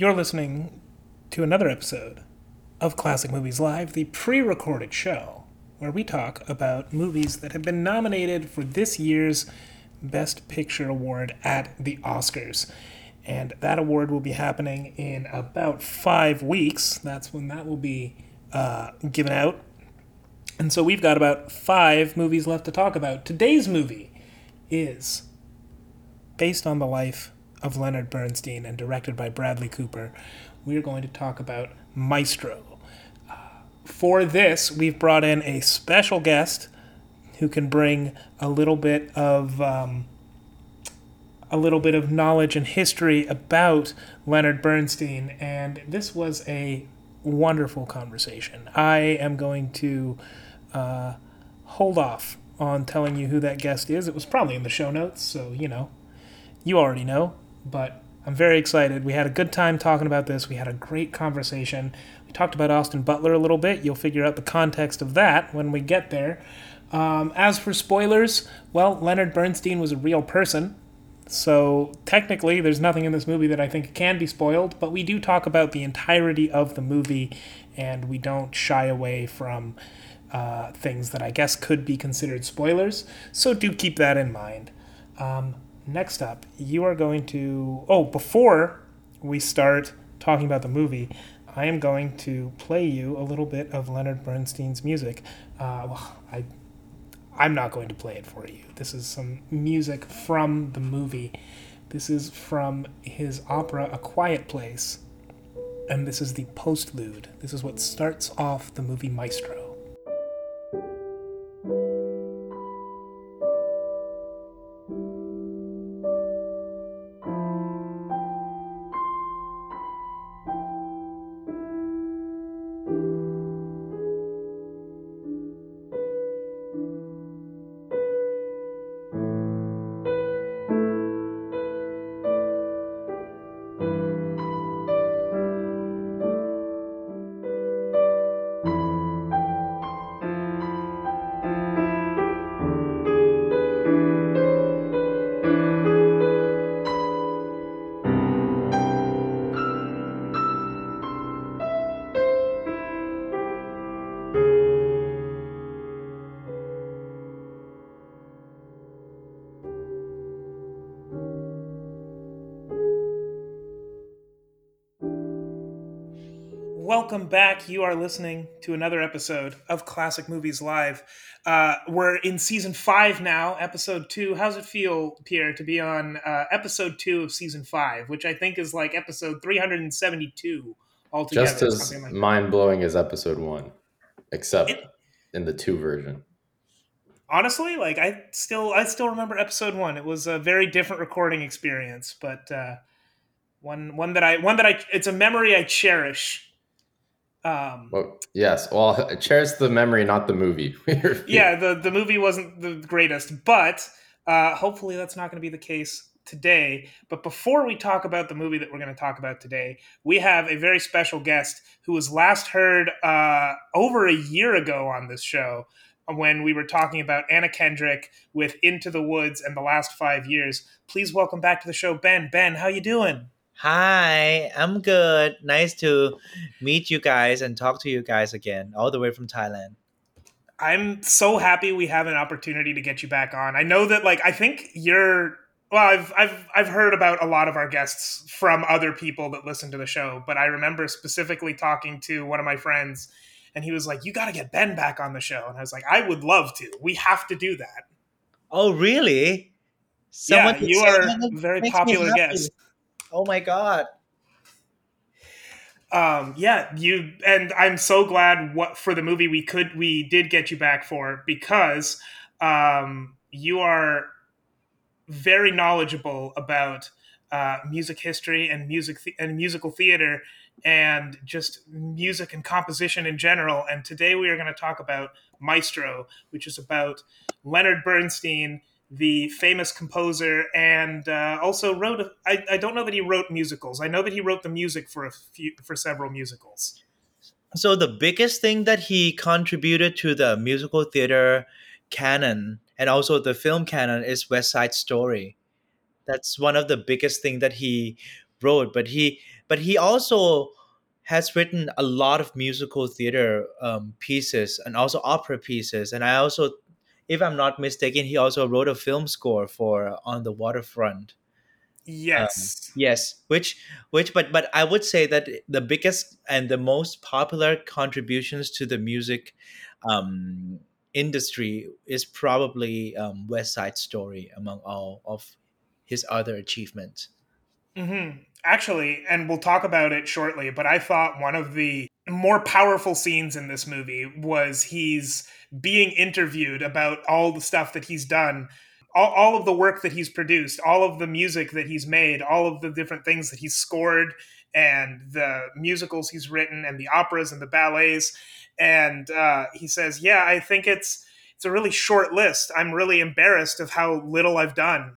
You're listening to another episode of Classic Movies Live, the pre recorded show where we talk about movies that have been nominated for this year's Best Picture Award at the Oscars. And that award will be happening in about five weeks. That's when that will be uh, given out. And so we've got about five movies left to talk about. Today's movie is based on the life of Leonard Bernstein and directed by Bradley Cooper, we are going to talk about Maestro. Uh, for this, we've brought in a special guest who can bring a little bit of um, a little bit of knowledge and history about Leonard Bernstein, and this was a wonderful conversation. I am going to uh, hold off on telling you who that guest is. It was probably in the show notes, so you know, you already know but I'm very excited. We had a good time talking about this. We had a great conversation. We talked about Austin Butler a little bit. You'll figure out the context of that when we get there. Um, as for spoilers, well, Leonard Bernstein was a real person. So technically, there's nothing in this movie that I think can be spoiled, but we do talk about the entirety of the movie and we don't shy away from uh, things that I guess could be considered spoilers. So do keep that in mind. Um, next up, you are going to. Oh, before we start talking about the movie, I am going to play you a little bit of Leonard Bernstein's music. Uh, well, I, I'm not going to play it for you. This is some music from the movie. This is from his opera A Quiet Place, and this is the postlude. This is what starts off the movie Maestro. Welcome back. You are listening to another episode of Classic Movies Live. Uh, we're in season five now, episode two. How's it feel, Pierre, to be on uh, episode two of season five, which I think is like episode 372 altogether? Just as like mind blowing as episode one, except it, in the two version. Honestly, like I still, I still remember episode one. It was a very different recording experience, but uh, one, one that I, one that I, it's a memory I cherish um, well, yes. Well, cherish the memory, not the movie. yeah, the the movie wasn't the greatest, but uh, hopefully that's not going to be the case today. But before we talk about the movie that we're going to talk about today, we have a very special guest who was last heard uh, over a year ago on this show when we were talking about Anna Kendrick with Into the Woods and the last five years. Please welcome back to the show, Ben. Ben, how you doing? Hi, I'm good. Nice to meet you guys and talk to you guys again, all the way from Thailand. I'm so happy we have an opportunity to get you back on. I know that like I think you're well, I've I've I've heard about a lot of our guests from other people that listen to the show, but I remember specifically talking to one of my friends and he was like, "You got to get Ben back on the show." And I was like, "I would love to. We have to do that." Oh, really? Someone yeah, you are a very popular guest. Oh my god. Um, yeah, you and I'm so glad what for the movie we could we did get you back for because um, you are very knowledgeable about uh, music history and music th- and musical theater and just music and composition in general. And today we are going to talk about Maestro, which is about Leonard Bernstein the famous composer, and uh, also wrote. A, I, I don't know that he wrote musicals. I know that he wrote the music for a few for several musicals. So the biggest thing that he contributed to the musical theater canon and also the film canon is West Side Story. That's one of the biggest thing that he wrote. But he but he also has written a lot of musical theater um, pieces and also opera pieces. And I also, if I'm not mistaken, he also wrote a film score for On the Waterfront. Yes. Um, yes, which which but but I would say that the biggest and the most popular contributions to the music um, industry is probably um, West Side Story among all of his other achievements. Mm-hmm. Actually, and we'll talk about it shortly, but I thought one of the more powerful scenes in this movie was he's being interviewed about all the stuff that he's done, all, all of the work that he's produced, all of the music that he's made, all of the different things that he's scored, and the musicals he's written, and the operas and the ballets. And uh, he says, "Yeah, I think it's it's a really short list. I'm really embarrassed of how little I've done.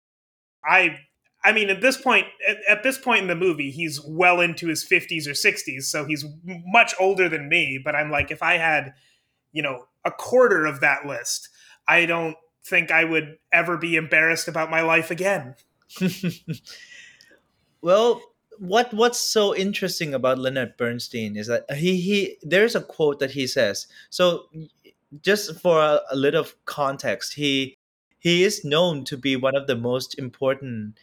I I mean, at this point, at, at, this point in the movie, he's well into his fifties or sixties, so he's much older than me. But I'm like, if I had, you know, a quarter of that list, I don't think I would ever be embarrassed about my life again. well, what what's so interesting about Leonard Bernstein is that he he there's a quote that he says. So, just for a, a little context, he he is known to be one of the most important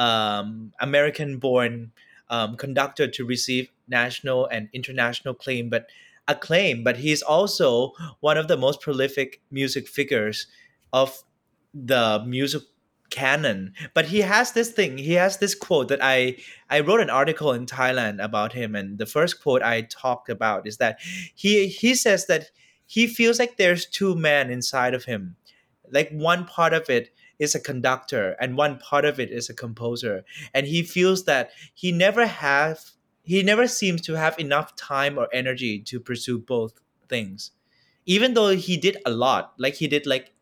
um, American born um, conductor to receive national and international claim, but acclaim. But he's also one of the most prolific music figures of the music canon but he has this thing he has this quote that i i wrote an article in thailand about him and the first quote i talked about is that he he says that he feels like there's two men inside of him like one part of it is a conductor and one part of it is a composer. And he feels that he never have he never seems to have enough time or energy to pursue both things. Even though he did a lot like he did like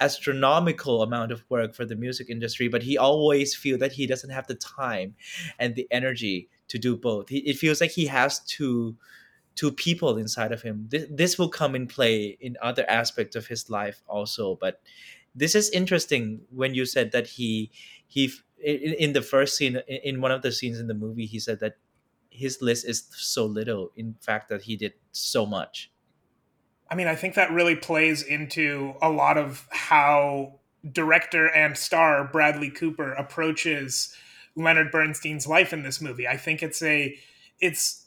astronomical amount of work for the music industry but he always feel that he doesn't have the time and the energy to do both. He, it feels like he has two two people inside of him. This, this will come in play in other aspects of his life also but this is interesting when you said that he he in, in the first scene in one of the scenes in the movie he said that his list is so little. In fact that he did so much. I mean i think that really plays into a lot of how director and star bradley cooper approaches leonard bernstein's life in this movie. I think it's a it's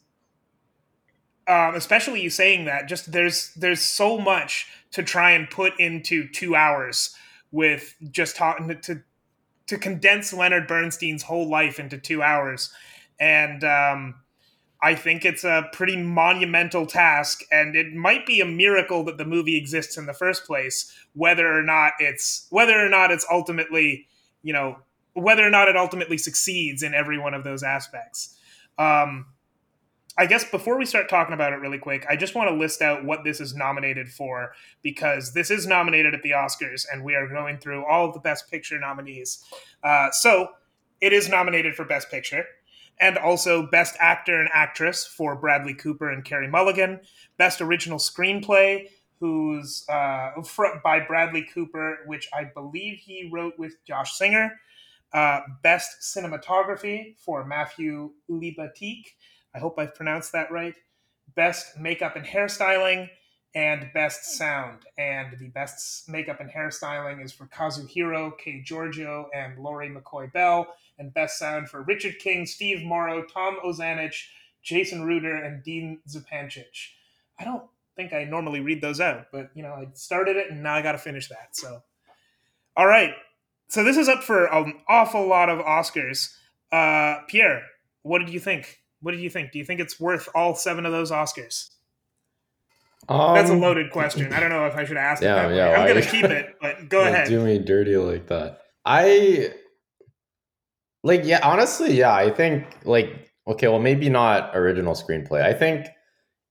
um, especially you saying that just there's there's so much to try and put into two hours with just talking to to condense Leonard Bernstein's whole life into two hours, and um, I think it's a pretty monumental task, and it might be a miracle that the movie exists in the first place, whether or not it's whether or not it's ultimately you know whether or not it ultimately succeeds in every one of those aspects. Um, I guess before we start talking about it really quick, I just want to list out what this is nominated for because this is nominated at the Oscars and we are going through all the Best Picture nominees. Uh, so it is nominated for Best Picture and also Best Actor and Actress for Bradley Cooper and Carey Mulligan, Best Original Screenplay, who's uh, by Bradley Cooper, which I believe he wrote with Josh Singer, uh, Best Cinematography for Matthew Libatique I hope I've pronounced that right. Best makeup and hairstyling, and best sound. And the best makeup and hairstyling is for Kazuhiro Kay Georgiou and Lori McCoy-Bell. And best sound for Richard King, Steve Morrow, Tom Ozanich, Jason Ruder, and Dean Zupancic. I don't think I normally read those out, but you know, I started it and now I got to finish that. So, all right. So this is up for an awful lot of Oscars. Uh, Pierre, what did you think? What do you think? Do you think it's worth all seven of those Oscars? Um, That's a loaded question. I don't know if I should ask yeah, it that yeah. I'm going to keep it, but go ahead. Do me dirty like that. I like yeah, honestly, yeah, I think like okay, well maybe not original screenplay. I think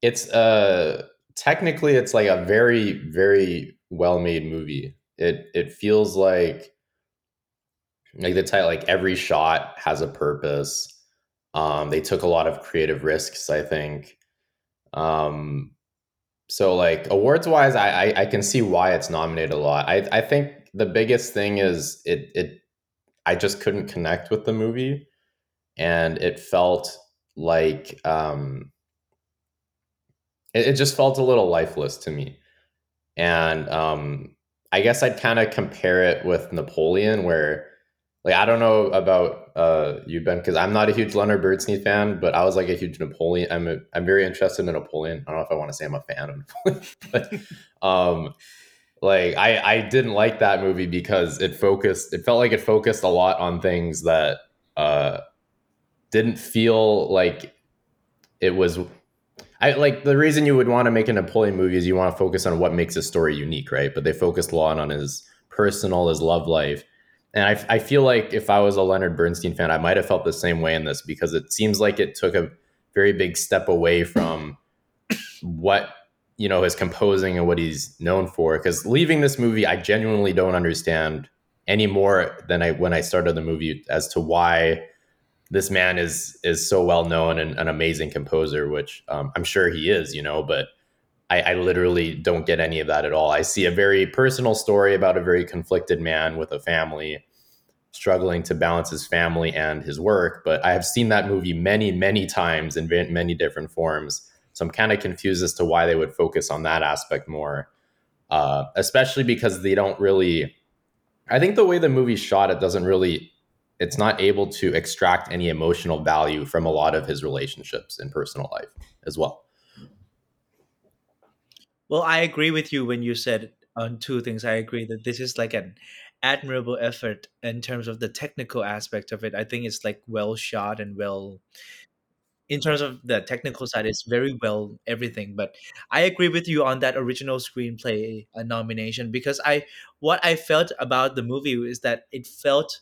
it's uh technically it's like a very very well-made movie. It it feels like like the title like every shot has a purpose um, they took a lot of creative risks, I think. Um, so like awards wise, I, I, I can see why it's nominated a lot. I I think the biggest thing is it it I just couldn't connect with the movie, and it felt like um, it, it just felt a little lifeless to me. And um, I guess I'd kind of compare it with Napoleon, where like I don't know about uh, you Ben because I'm not a huge Leonard Bernstein fan, but I was like a huge Napoleon. I'm a, I'm very interested in Napoleon. I don't know if I want to say I'm a fan of Napoleon, but um, like I I didn't like that movie because it focused. It felt like it focused a lot on things that uh, didn't feel like it was I like the reason you would want to make a Napoleon movie is you want to focus on what makes a story unique, right? But they focused a lot on his personal, his love life. And I, I feel like if I was a Leonard Bernstein fan, I might have felt the same way in this because it seems like it took a very big step away from what you know his composing and what he's known for. Because leaving this movie, I genuinely don't understand any more than I when I started the movie as to why this man is is so well known and an amazing composer, which um, I'm sure he is, you know, but I, I, literally don't get any of that at all. I see a very personal story about a very conflicted man with a family struggling to balance his family and his work. But I have seen that movie many, many times in many different forms. So I'm kind of confused as to why they would focus on that aspect more, uh, especially because they don't really. I think the way the movie shot, it doesn't really it's not able to extract any emotional value from a lot of his relationships in personal life as well. Well, I agree with you when you said on two things. I agree that this is like an admirable effort in terms of the technical aspect of it. I think it's like well shot and well in terms of the technical side, it's very well everything. But I agree with you on that original screenplay uh, nomination because I what I felt about the movie is that it felt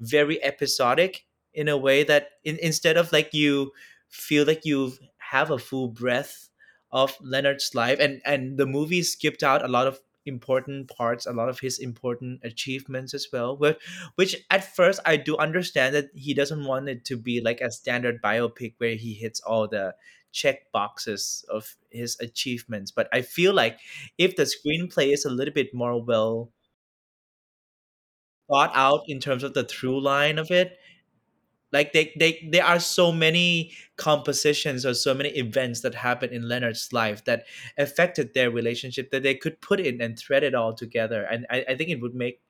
very episodic in a way that in, instead of like you feel like you have a full breath of Leonard's life and and the movie skipped out a lot of important parts a lot of his important achievements as well but which at first i do understand that he doesn't want it to be like a standard biopic where he hits all the check boxes of his achievements but i feel like if the screenplay is a little bit more well thought out in terms of the through line of it like they, they there are so many compositions or so many events that happened in leonard's life that affected their relationship that they could put in and thread it all together. And I, I think it would make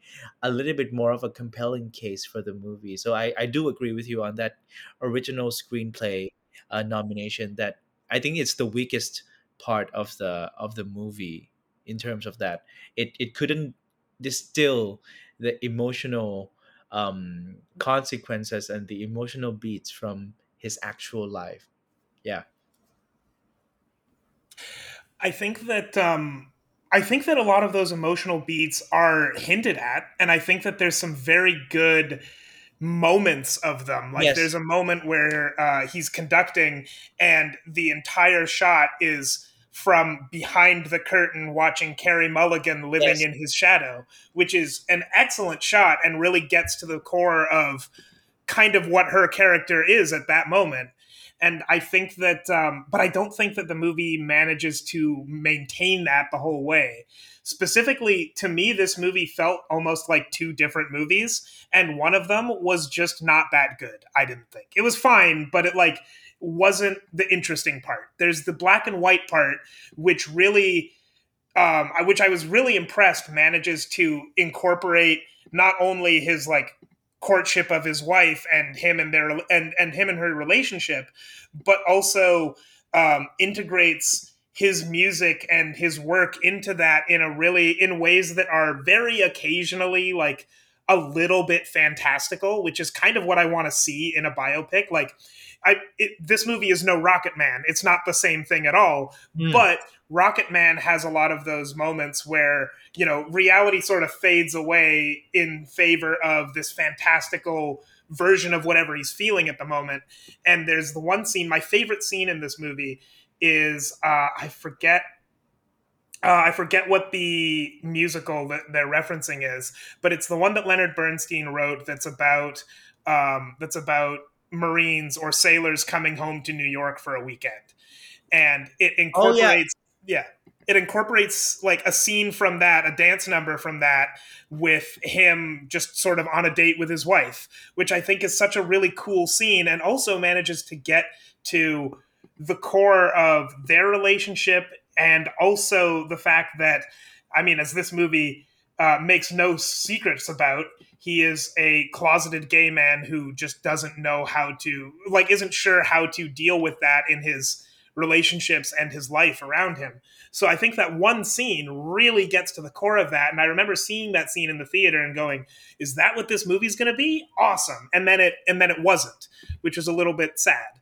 a little bit more of a compelling case for the movie. So i, I do agree with you on that original screenplay uh, nomination that i think it's the weakest part of the of the movie in terms of that. It, it couldn't distill the emotional um, consequences and the emotional beats from his actual life. Yeah. I think that um, I think that a lot of those emotional beats are hinted at, and I think that there's some very good moments of them. Like yes. there's a moment where uh, he's conducting, and the entire shot is from behind the curtain watching Carey Mulligan living yes. in his shadow, which is an excellent shot and really gets to the core of kind of what her character is at that moment. And I think that, um, but I don't think that the movie manages to maintain that the whole way. Specifically, to me, this movie felt almost like two different movies, and one of them was just not that good. I didn't think it was fine, but it like wasn't the interesting part. There's the black and white part, which really, um, which I was really impressed, manages to incorporate not only his like courtship of his wife and him and their and and him and her relationship, but also um, integrates his music and his work into that in a really in ways that are very occasionally like a little bit fantastical, which is kind of what I want to see in a biopic. Like I it, this movie is no Rocketman. It's not the same thing at all. Mm. But Rocketman has a lot of those moments where you know reality sort of fades away in favor of this fantastical version of whatever he's feeling at the moment. And there's the one scene. My favorite scene in this movie is uh, I forget uh, I forget what the musical that they're referencing is, but it's the one that Leonard Bernstein wrote. That's about um, that's about Marines or sailors coming home to New York for a weekend, and it incorporates oh, yeah. yeah it incorporates like a scene from that, a dance number from that, with him just sort of on a date with his wife, which I think is such a really cool scene, and also manages to get to the core of their relationship and also the fact that I mean, as this movie uh, makes no secrets about, he is a closeted gay man who just doesn't know how to, like, isn't sure how to deal with that in his relationships and his life around him. So I think that one scene really gets to the core of that. And I remember seeing that scene in the theater and going, "Is that what this movie's going to be? Awesome!" And then it and then it wasn't, which was a little bit sad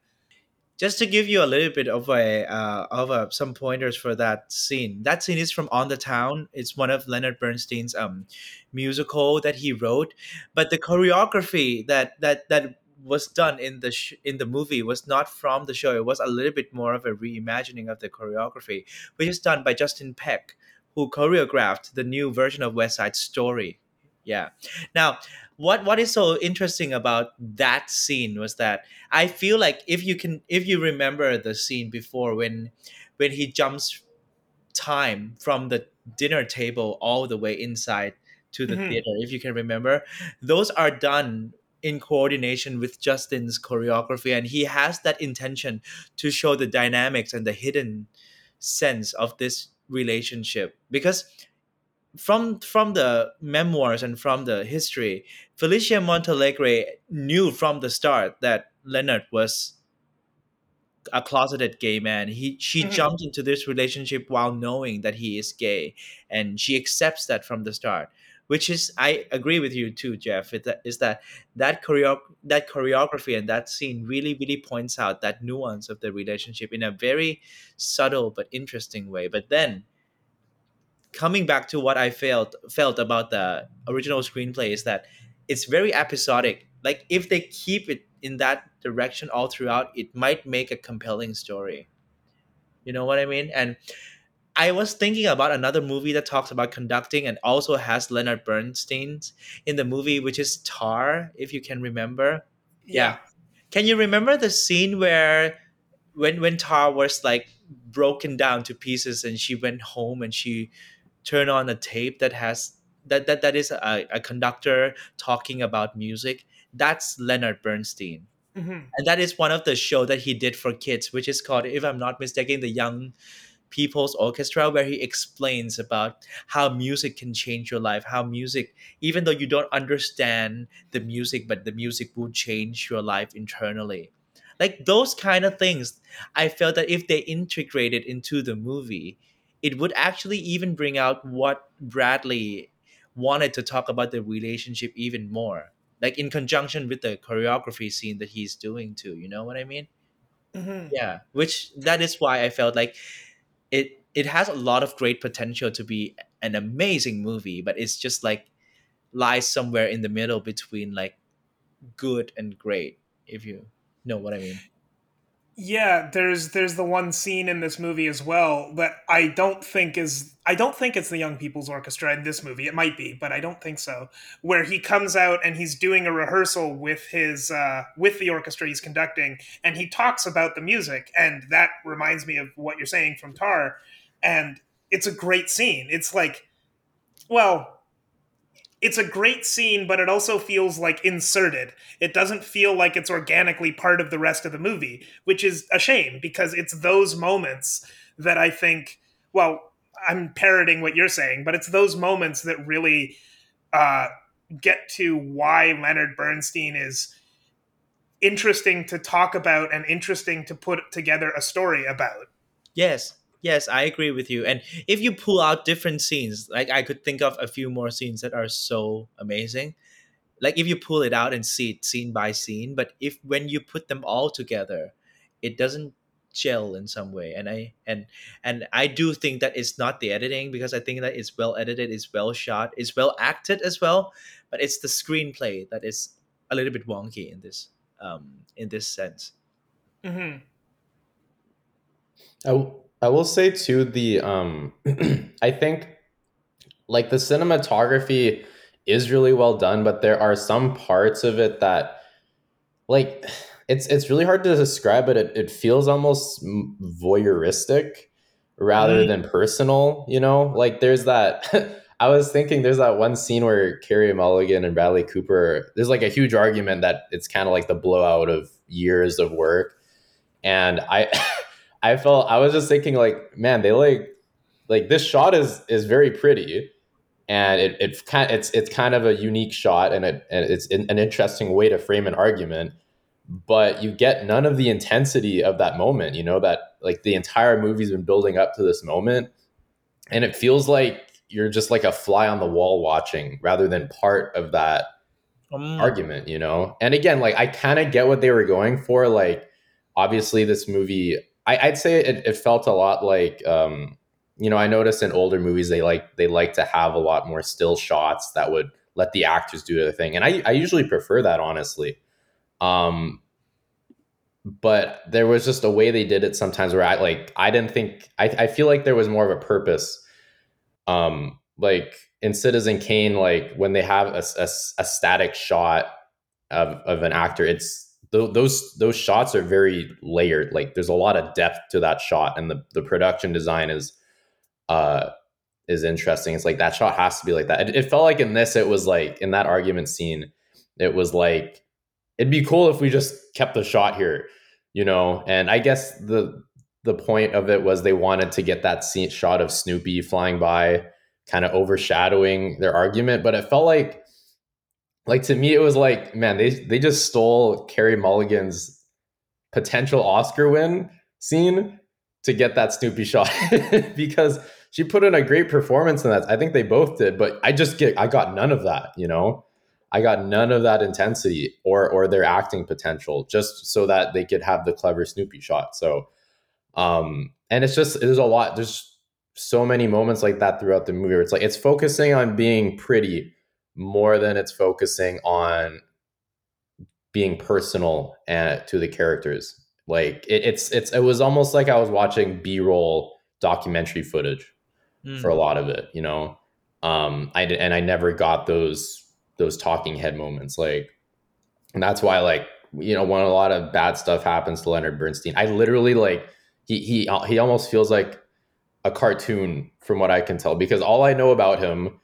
just to give you a little bit of a uh, of a, some pointers for that scene. That scene is from On the Town. It's one of Leonard Bernstein's um, musical that he wrote, but the choreography that that that was done in the sh- in the movie was not from the show. It was a little bit more of a reimagining of the choreography, which is done by Justin Peck, who choreographed the new version of West Side Story. Yeah. Now, what what is so interesting about that scene was that I feel like if you can if you remember the scene before when when he jumps time from the dinner table all the way inside to the mm-hmm. theater if you can remember those are done in coordination with Justin's choreography and he has that intention to show the dynamics and the hidden sense of this relationship because from from the memoirs and from the history, Felicia Montealegre knew from the start that Leonard was a closeted gay man. He she mm-hmm. jumped into this relationship while knowing that he is gay, and she accepts that from the start. Which is, I agree with you too, Jeff. Is that is that that choreo- that choreography and that scene really really points out that nuance of the relationship in a very subtle but interesting way. But then coming back to what I felt felt about the original screenplay is that it's very episodic. Like if they keep it in that direction all throughout, it might make a compelling story. You know what I mean? And I was thinking about another movie that talks about conducting and also has Leonard Bernstein in the movie, which is Tar, if you can remember. Yeah. yeah. Can you remember the scene where when when Tar was like broken down to pieces and she went home and she turn on a tape that has that that, that is a, a conductor talking about music that's leonard bernstein mm-hmm. and that is one of the show that he did for kids which is called if i'm not mistaken the young people's orchestra where he explains about how music can change your life how music even though you don't understand the music but the music will change your life internally like those kind of things i felt that if they integrated into the movie it would actually even bring out what Bradley wanted to talk about the relationship even more. Like in conjunction with the choreography scene that he's doing too you know what i mean? Mm-hmm. yeah which that is why i felt like it it has a lot of great potential to be an amazing movie but it's just like lies somewhere in the middle between like good and great if you know what i mean yeah, there's there's the one scene in this movie as well that I don't think is I don't think it's the Young People's Orchestra in this movie. It might be, but I don't think so. Where he comes out and he's doing a rehearsal with his uh, with the orchestra he's conducting, and he talks about the music, and that reminds me of what you're saying from Tar, and it's a great scene. It's like, well, it's a great scene, but it also feels like inserted. It doesn't feel like it's organically part of the rest of the movie, which is a shame because it's those moments that I think, well, I'm parroting what you're saying, but it's those moments that really uh, get to why Leonard Bernstein is interesting to talk about and interesting to put together a story about. Yes, Yes, I agree with you. And if you pull out different scenes, like I could think of a few more scenes that are so amazing. Like if you pull it out and see it scene by scene, but if when you put them all together, it doesn't gel in some way. And I and and I do think that it's not the editing because I think that it's well edited, it's well shot, it's well acted as well. But it's the screenplay that is a little bit wonky in this um in this sense. Mm-hmm. Oh, I will say too the um I think like the cinematography is really well done, but there are some parts of it that like it's it's really hard to describe but it, it feels almost voyeuristic rather than personal you know? Like there's that i was thinking there's that one scene where carey mulligan and bradley cooper there's like a huge argument that it's kind of like the blowout of years of work. And I I felt I was just thinking like, man, they like like this shot is is very pretty. And it, it's kind it's it's kind of a unique shot and it and it's an interesting way to frame an argument. But you get none of the intensity of that moment you know that like the entire movie's been building up to this moment. And it feels like you're just like a fly on the wall watching rather than part of that Mm. argument you know? And again like i kind of get what they were going for. Like obviously this movie I, i'd say it, it felt a lot like um you know i noticed in older movies they like they like to have a lot more still shots that would let the actors do their thing and i, I usually prefer that honestly. Um but there was just a way they did it sometimes where i like i didn't think i, I feel like there was more of a purpose. Um like in citizen kane like when they have a, a, a static shot of, of an actor it's th- those those shots are very layered. Like there's a lot of depth to that shot and the, the production design is uh is interesting. It's like that shot has to be like that. It, it felt like in this it was like in that argument scene it was like it'd be cool if we just kept the shot here you know? And i guess the the point of it was they wanted to get that scene shot of snoopy flying by kind of overshadowing their argument but it felt like like to me it was like man they they just stole Carey Mulligan's potential Oscar win scene to get that Snoopy shot because she put in a great performance in that. I think they both did, but I just get I got none of that, you know. I got none of that intensity or or their acting potential just so that they could have the clever Snoopy shot. So um and it's just there's a lot there's so many moments like that throughout the movie where it's like it's focusing on being pretty more than it's focusing on being personal and to the characters. Like it, it's it's it was almost like I was watching B-roll documentary footage Mm. for a lot of it, you know. Um I did, and I never got those those talking head moments like and that's why like you know when a lot of bad stuff happens to Leonard Bernstein, I literally like he he he almost feels like a cartoon from what I can tell because all I know about him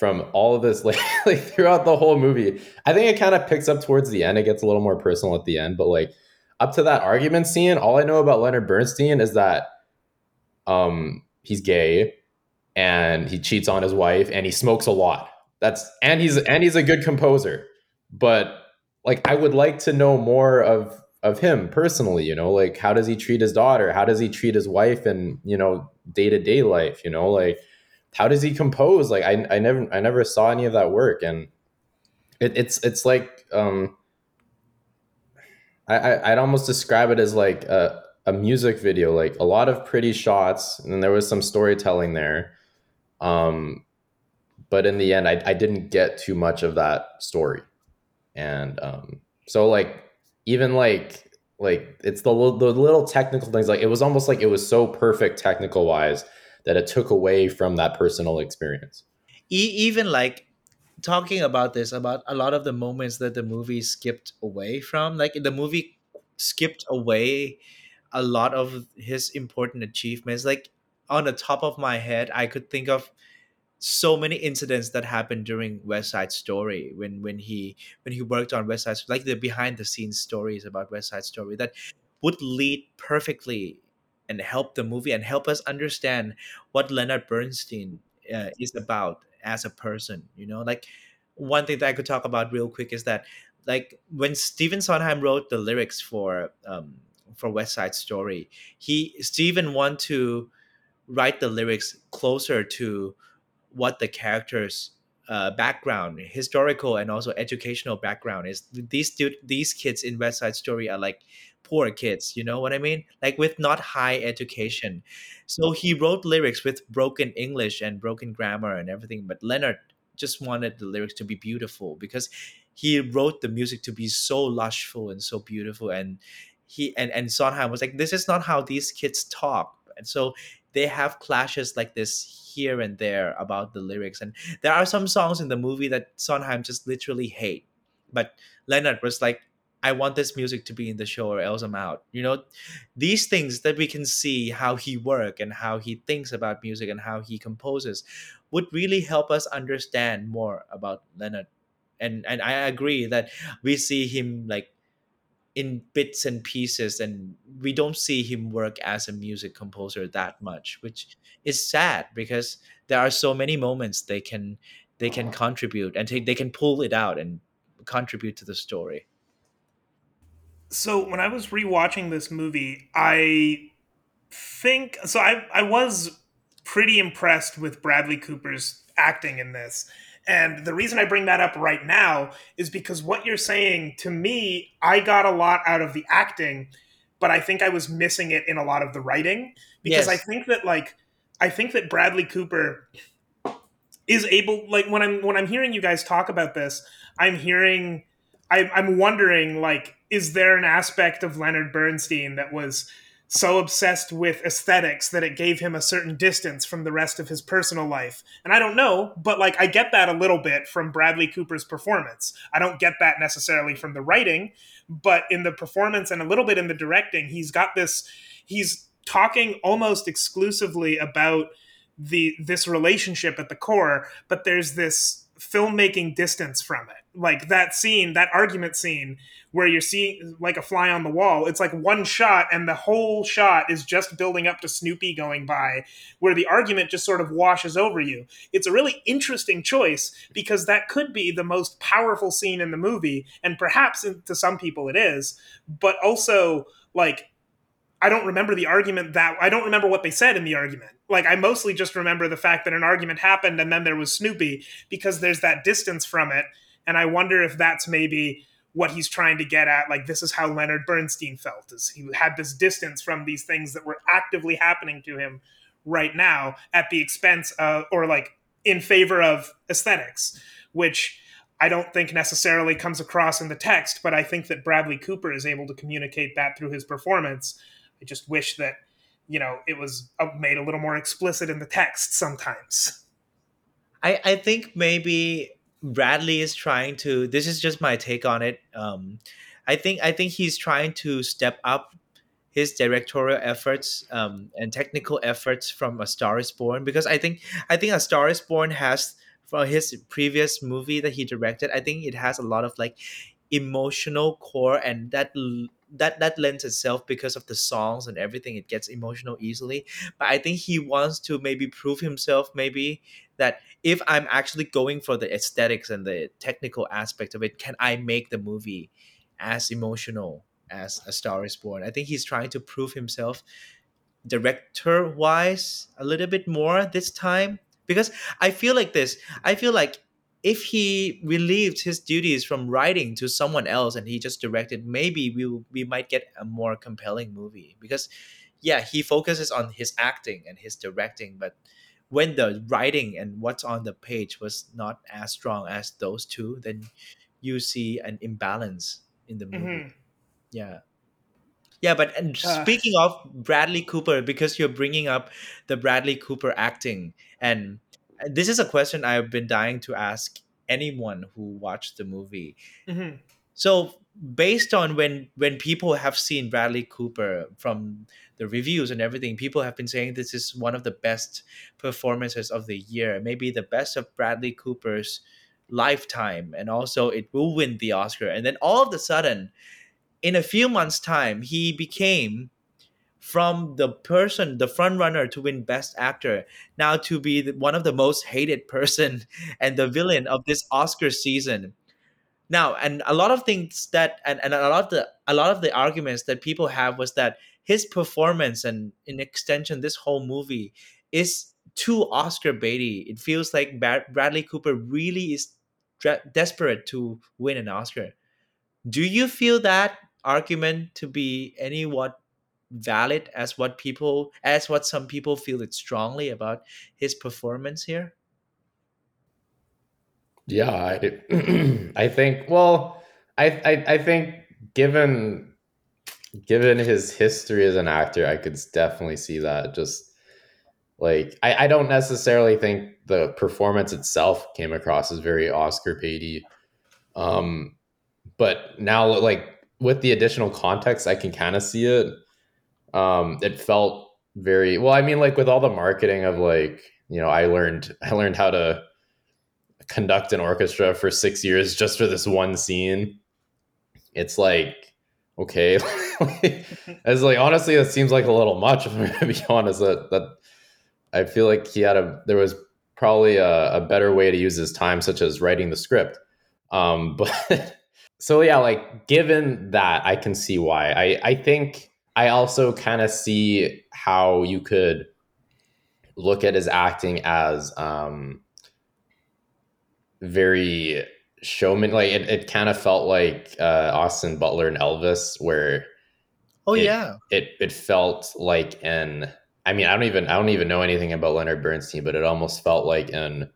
from all of this like, like throughout the whole movie. I think it kind of picks up towards the end. It gets a little more personal at the end but like up to that argument scene all i know about leonard bernstein is that um he's gay and he cheats on his wife and he smokes a lot. That's and he's and he's a good composer. But like i would like to know more of of him personally you know like how does he treat his daughter? How does he treat his wife and you know day-to-day life you know? Like how does he compose? Like i, I never i never saw any of that work. And it, it's it's like um I, I i'd almost describe it as like a, a music video like a lot of pretty shots and there was some storytelling there. Um but in the end i, I didn't get too much of that story. And um so like even like like it's the, the little technical things like it was almost like it was so perfect technical wise that it took away from that personal experience. Even like talking about this about a lot of the moments that the movie skipped away from like the movie skipped away a lot of his important achievements. Like on the top of my head i could think of so many incidents that happened during west side story when when he when he worked on west side like the behind the scenes stories about west side story that would lead perfectly and help the movie and help us understand what leonard bernstein uh, is about as a person you know? Like one thing that i could talk about real quick is that like when Stephen Sondheim wrote the lyrics for um, for West Side Story, he Stephen wanted to write the lyrics closer to what the characters uh, background historical and also educational background is. These stu- these kids in west side story are like poor kids you know what i mean? Like with not high education. So he wrote lyrics with broken english and broken grammar and everything but leonard just wanted the lyrics to be beautiful because he wrote the music to be so lushful and so beautiful and he and and sondheim was like this is not how these kids talk. And so they have clashes like this here and there about the lyrics and there are some songs in the movie that sondheim just literally hate but leonard was like i want this music to be in the show or else i'm out. You know these things that we can see how he work and how he thinks about music and how he composes would really help us understand more about leonard. And and i agree that we see him like in bits and pieces and we don't see him work as a music composer that much which is sad because there are so many moments they can they can contribute and they, they can pull it out and contribute to the story So when I was rewatching this movie, I think so I I was pretty impressed with Bradley Cooper's acting in this. And the reason I bring that up right now is because what you're saying to me, I got a lot out of the acting, but I think I was missing it in a lot of the writing because I think that like I think that Bradley Cooper is able like when I'm when I'm hearing you guys talk about this, I'm hearing I, I'm wondering like is there an aspect of Leonard Bernstein that was so obsessed with aesthetics that it gave him a certain distance from the rest of his personal life? And I don't know but like I get that a little bit from Bradley Cooper's performance. I don't get that necessarily from the writing but in the performance and a little bit in the directing he's got this he's talking almost exclusively about the this relationship at the core but there's this filmmaking distance from it like that scene that argument scene where you're seeing like a fly on the wall it's like one shot and the whole shot is just building up to snoopy going by where the argument just sort of washes over you it's a really interesting choice because that could be the most powerful scene in the movie and perhaps to some people it is but also like I don't remember the argument that I don't remember what they said in the argument. Like I mostly just remember the fact that an argument happened and then there was Snoopy because there's that distance from it and I wonder if that's maybe what he's trying to get at like this is how Leonard Bernstein felt is he had this distance from these things that were actively happening to him right now at the expense of or like in favor of aesthetics which I don't think necessarily comes across in the text but I think that Bradley Cooper is able to communicate that through his performance I just wish that you know it was uh, made a little more explicit in the text sometimes. I, I think maybe Bradley is trying to. This is just my take on it. Um, I think I think he's trying to step up his directorial efforts um, and technical efforts from A Star Is Born because I think I think A Star Is Born has from his previous movie that he directed. I think it has a lot of like emotional core and that that that lends itself because of the songs and everything it gets emotional easily but i think he wants to maybe prove himself maybe that if i'm actually going for the aesthetics and the technical aspect of it can i make the movie as emotional as a star is born? I think he's trying to prove himself director wise a little bit more this time because i feel like this i feel like if he relieved his duties from writing to someone else and he just directed maybe we we might get a more compelling movie. Because yeah he focuses on his acting and his directing but when the writing and what's on the page was not as strong as those two then you see an imbalance in the movie Mm-hmm. yeah yeah, but and Uh, speaking of Bradley Cooper, because you're bringing up the Bradley Cooper acting, and this is a question I've been dying to ask anyone who watched the movie. mhm. So, based on when when people have seen Bradley Cooper from the reviews and everything, people have been saying this is one of the best performances of the year, maybe the best of Bradley Cooper's lifetime, and also it will win the Oscar. And then all of a sudden, in a few months' time, he became from the person, the front runner to win Best Actor, now to be one of the most hated person and the villain of this Oscar season. Now, and a lot of things that, and, and a lot of the a lot of the arguments that people have was that his performance and in extension, this whole movie is too Oscar baity. It feels like Brad- Bradley Cooper really is dre- desperate to win an Oscar. Do you feel that argument to be any what valid as what people as what some people feel it strongly about his performance here? Yeah, I, I think. Well, I, I I think given given his history as an actor, I could definitely see that. Just like I, I don't necessarily think the performance itself came across as very Oscar baity. Um, but now like with the additional context, I can kind of see it. Um, it felt very well. I mean, like with all the marketing of like you know, I learned I learned how to conduct an orchestra for six years just for this one scene. It's like okay. As like honestly, it seems like a little much. If I'm gonna be honest, that that I feel like he had a there was probably a, a better way to use his time, such as writing the script. Um, but so yeah, like given that, I can see why. I I think I also kind of see how you could look at his acting as um very showman like it, it kind of felt like uh austin butler and elvis where Oh it, yeah. it it felt like an i mean i don't even i don't even know anything about leonard bernstein but it almost felt like an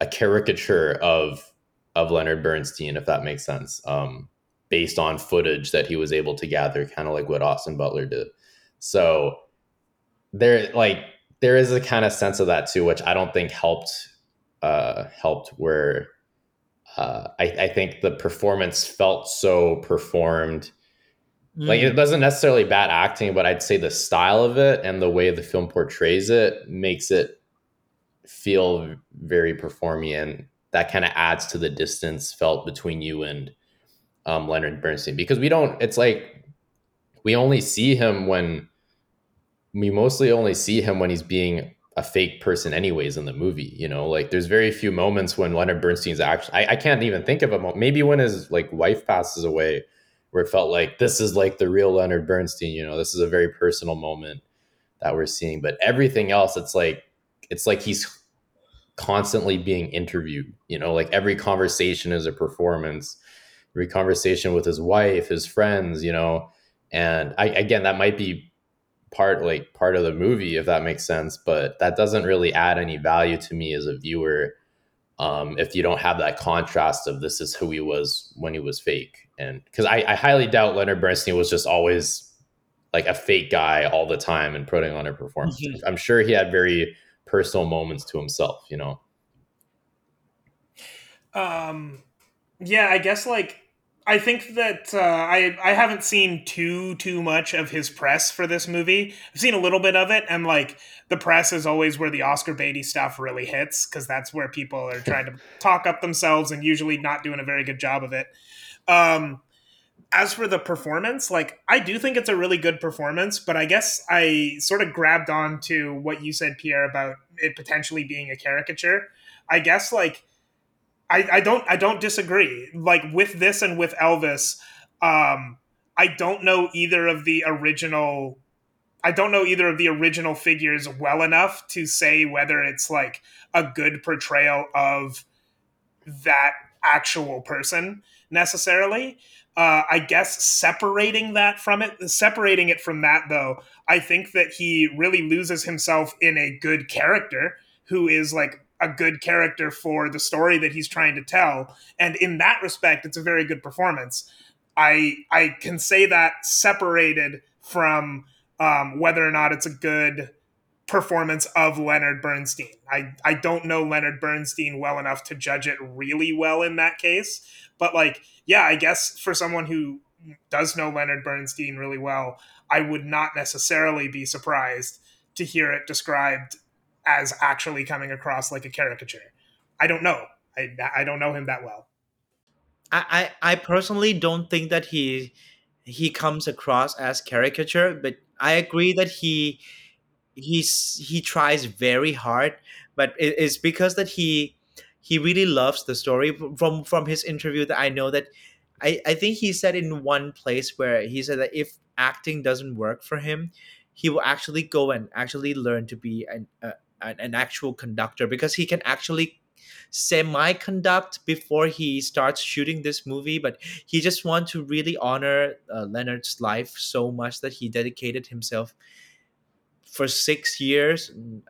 a caricature of of leonard bernstein if that makes sense um based on footage that he was able to gather kind of like what austin butler did so there like there is a kind of sense of that too which i don't think helped uh helped where uh i i think the performance felt so performed like it Mm. wasn't necessarily bad acting but i'd say the style of it and the way the film portrays it makes it feel very performy and that kind of adds to the distance felt between you and um, leonard bernstein because we don't it's like we only see him when we mostly only see him when he's being a fake person anyways in the movie you know? Like there's very few moments when leonard bernstein's actually I, I can't even think of a moment maybe when his like wife passes away where it felt like this is like the real leonard bernstein you know? This is a very personal moment that we're seeing but everything else it's like it's like he's constantly being interviewed you know? Like every conversation is a performance every conversation with his wife his friends you know? And i again that might be part like part of the movie if that makes sense but that doesn't really add any value to me as a viewer um, if you don't have that contrast of this is who he was when he was fake. And because I, I highly doubt leonard bernstein was just always like a fake guy all the time and putting on a performance. Mhm. i'm sure he had very personal moments to himself you know? Um, yeah, I guess like I think that uh, I I haven't seen too too much of his press for this movie. I've seen a little bit of it, and like the press is always where the Oscar baity stuff really hits because that's where people are trying to talk up themselves and usually not doing a very good job of it. Um, as for the performance, like I do think it's a really good performance, but I guess I sort of grabbed on to what you said, Pierre, about it potentially being a caricature. I guess like I, I don't I don't disagree. Like with this and with Elvis, um, I don't know either of the original I don't know either of the original figures well enough to say whether it's like a good portrayal of that actual person necessarily. Uh, I guess separating that from it, separating it from that though, I think that he really loses himself in a good character who is like a good character for the story that he's trying to tell. And in that respect, it's a very good performance. I I can say that separated from um, whether or not it's a good performance of Leonard Bernstein. I, I don't know Leonard Bernstein well enough to judge it really well in that case. But like, yeah, I guess for someone who does know Leonard Bernstein really well, I would not necessarily be surprised to hear it described as actually coming across like a caricature. I don't know. I, I don't know him that well. I, I I personally don't think that he he comes across as caricature, but I agree that he he's he tries very hard, but it, it's because that he he really loves the story from from his interview that I know that I I think he said in one place where he said that if acting doesn't work for him, he will actually go and actually learn to be an an, actual conductor because he can actually semi conduct before he starts shooting this movie but he just wanted to really honor uh, leonard's life so much that he dedicated himself for six years mm,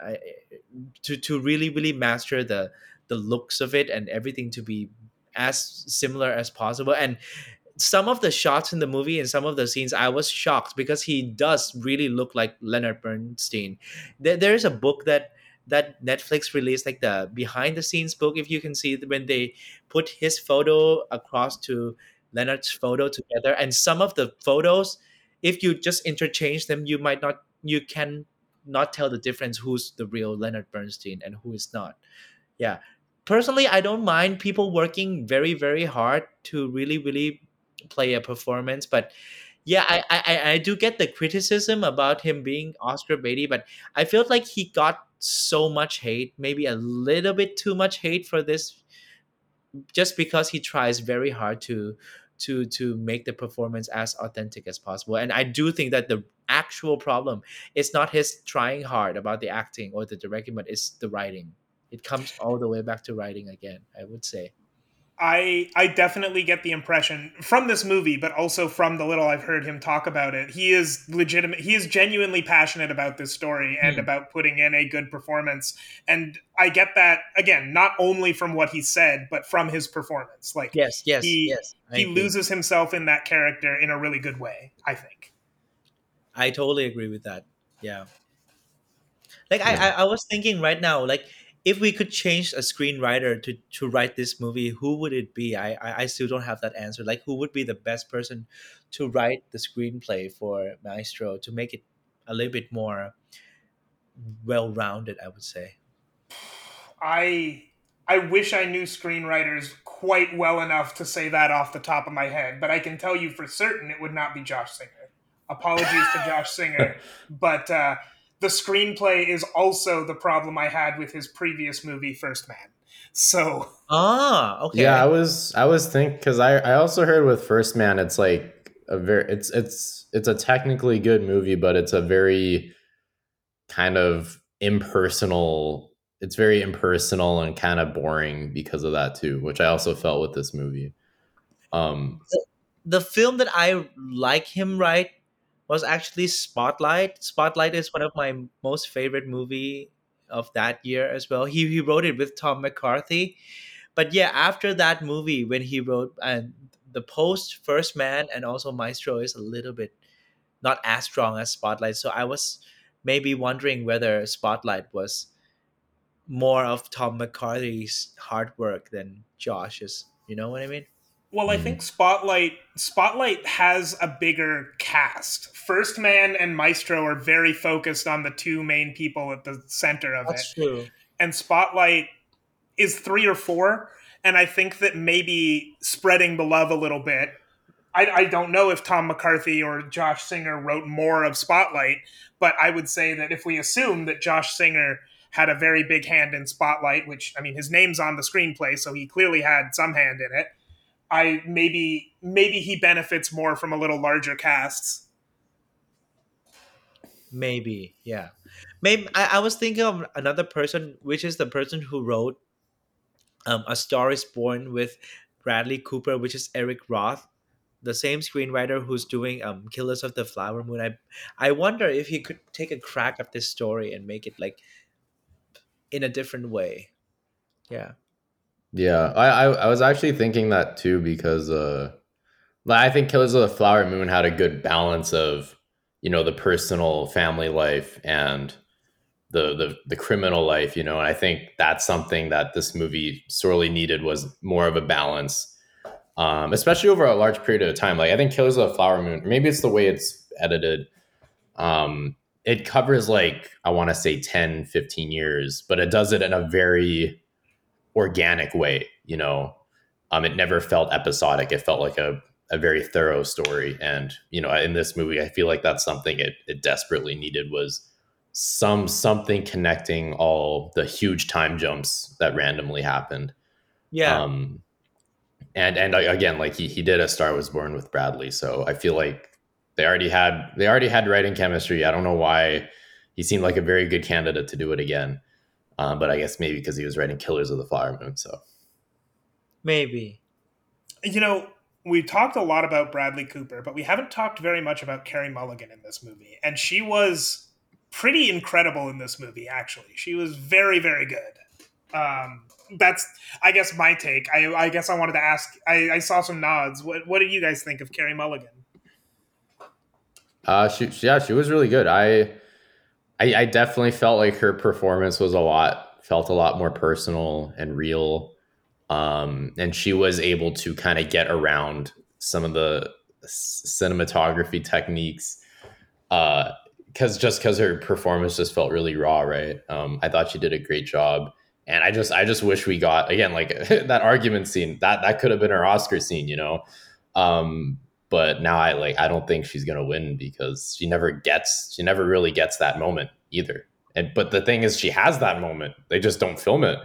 to to really really master the the looks of it and everything to be as similar as possible. And some of the shots in the movie and some of the scenes i was shocked because he does really look like leonard bernstein. There, there's a book that that netflix released like the behind the scenes book if you can see when they put his photo across to leonard's photo together and some of the photos if you just interchange them you might not you can not tell the difference who's the real leonard bernstein and who is not. Yeah. Personally i don't mind people working very very hard to really really play a performance but yeah, I, I I do get the criticism about him being Oscar baity, but I felt like he got so much hate, maybe a little bit too much hate for this, just because he tries very hard to to to make the performance as authentic as possible. And I do think that the actual problem is not his trying hard about the acting or the directing, but it's the writing. It comes all the way back to writing again. I would say. I I definitely get the impression from this movie, but also from the little I've heard him talk about it. He is legitimate. He is genuinely passionate about this story and Hmm. about putting in a good performance. And I get that again, not only from what he said, but from his performance. Like Yes, yes, He- yes. I he agree. loses himself in that character in a really good way. I think. I totally agree with that. Yeah. Like I, I, I was thinking right now, like if we could change a screenwriter to to write this movie, who would it be? I, I I still don't have that answer. Like who would be the best person to write the screenplay for Maestro to make it a little bit more well rounded, I would say. I I wish I knew screenwriters quite well enough to say that off the top of my head, but I can tell you for certain it would not be Josh Singer. Apologies to Josh Singer, but uh, the screenplay is also the problem I had with his previous movie, First Man. So Ah, okay. Yeah, I was I was think because I I also heard with First Man it's like a very it's it's it's a technically good movie, but it's a very kind of impersonal. It's very impersonal and kind of boring because of that too, which I also felt with this movie. Um, the film that I like him write was actually Spotlight. Spotlight is one of my most favorite movie of that year as well. He he wrote it with Tom McCarthy. But yeah, after that movie when he wrote and the post First Man and also Maestro is a little bit not as strong as Spotlight. So I was maybe wondering whether Spotlight was more of Tom McCarthy's hard work than Josh's. You know what I mean? Well, I Mhm. think Spotlight Spotlight has a bigger cast. First Man and Maestro are very focused on the two main people at the center of it. true. and Spotlight is three or four. And I think that maybe spreading the love a little bit. I, I don't know if Tom McCarthy or Josh Singer wrote more of Spotlight, but I would say that if we assume that Josh Singer had a very big hand in Spotlight, which I mean his name's on the screenplay, so he clearly had some hand in it. I maybe maybe he benefits more from a little larger casts. Maybe, yeah. Maybe I, I was thinking of another person, which is the person who wrote um, A Star is Born with Bradley Cooper, which is Eric Roth, the same screenwriter who's doing um, Killers of the Flower Moon. I I wonder if he could take a crack at this story and make it like in a different way. Yeah. Yeah, I, I I was actually thinking that too because uh, I think Killers of the Flower Moon had a good balance of you know the personal family life and the the the criminal life, you know, and I think that's something that this movie sorely needed was more of a balance, um, especially over a large period of time. Like I think Killers of the Flower Moon, maybe it's the way it's edited. Um, it covers like I want to say 10, 15 years, but it does it in a very organic way you know? Um it never felt episodic. It felt like a, a very thorough story. And you know in this movie i feel like that's something it, it desperately needed was some something connecting all the huge time jumps that randomly happened. Yeah. um and and again like he, he did a star was born with bradley so i feel like they already had they already had writing chemistry. I don't know why he seemed like a very good candidate to do it again um, but i guess maybe because he was writing killers of the flower moon so Maybe. You know, we talked a lot about Bradley Cooper, but we haven't talked very much about Carey Mulligan in this movie. And she was pretty incredible in this movie, actually. She was very, very good. Um, that's, I guess, my take. I, I guess I wanted to ask. I, I saw some nods. What, what did you guys think of Carey Mulligan? Uh, she, she- yeah, she was really good. I, I, I definitely felt like her performance was a lot, felt a lot more personal and real. Um, and she was able to kind of get around some of the cinematography techniques. Uh, cause just cause her performance just felt really raw. Right. Um, I thought she did a great job. And I just, I just wish we got again, like that argument scene that, that could have been her Oscar scene, you know? Um, but now I like I don't think she's gonna win because she never gets she never really gets that moment either. And but the thing is, she has that moment. They just don't film it.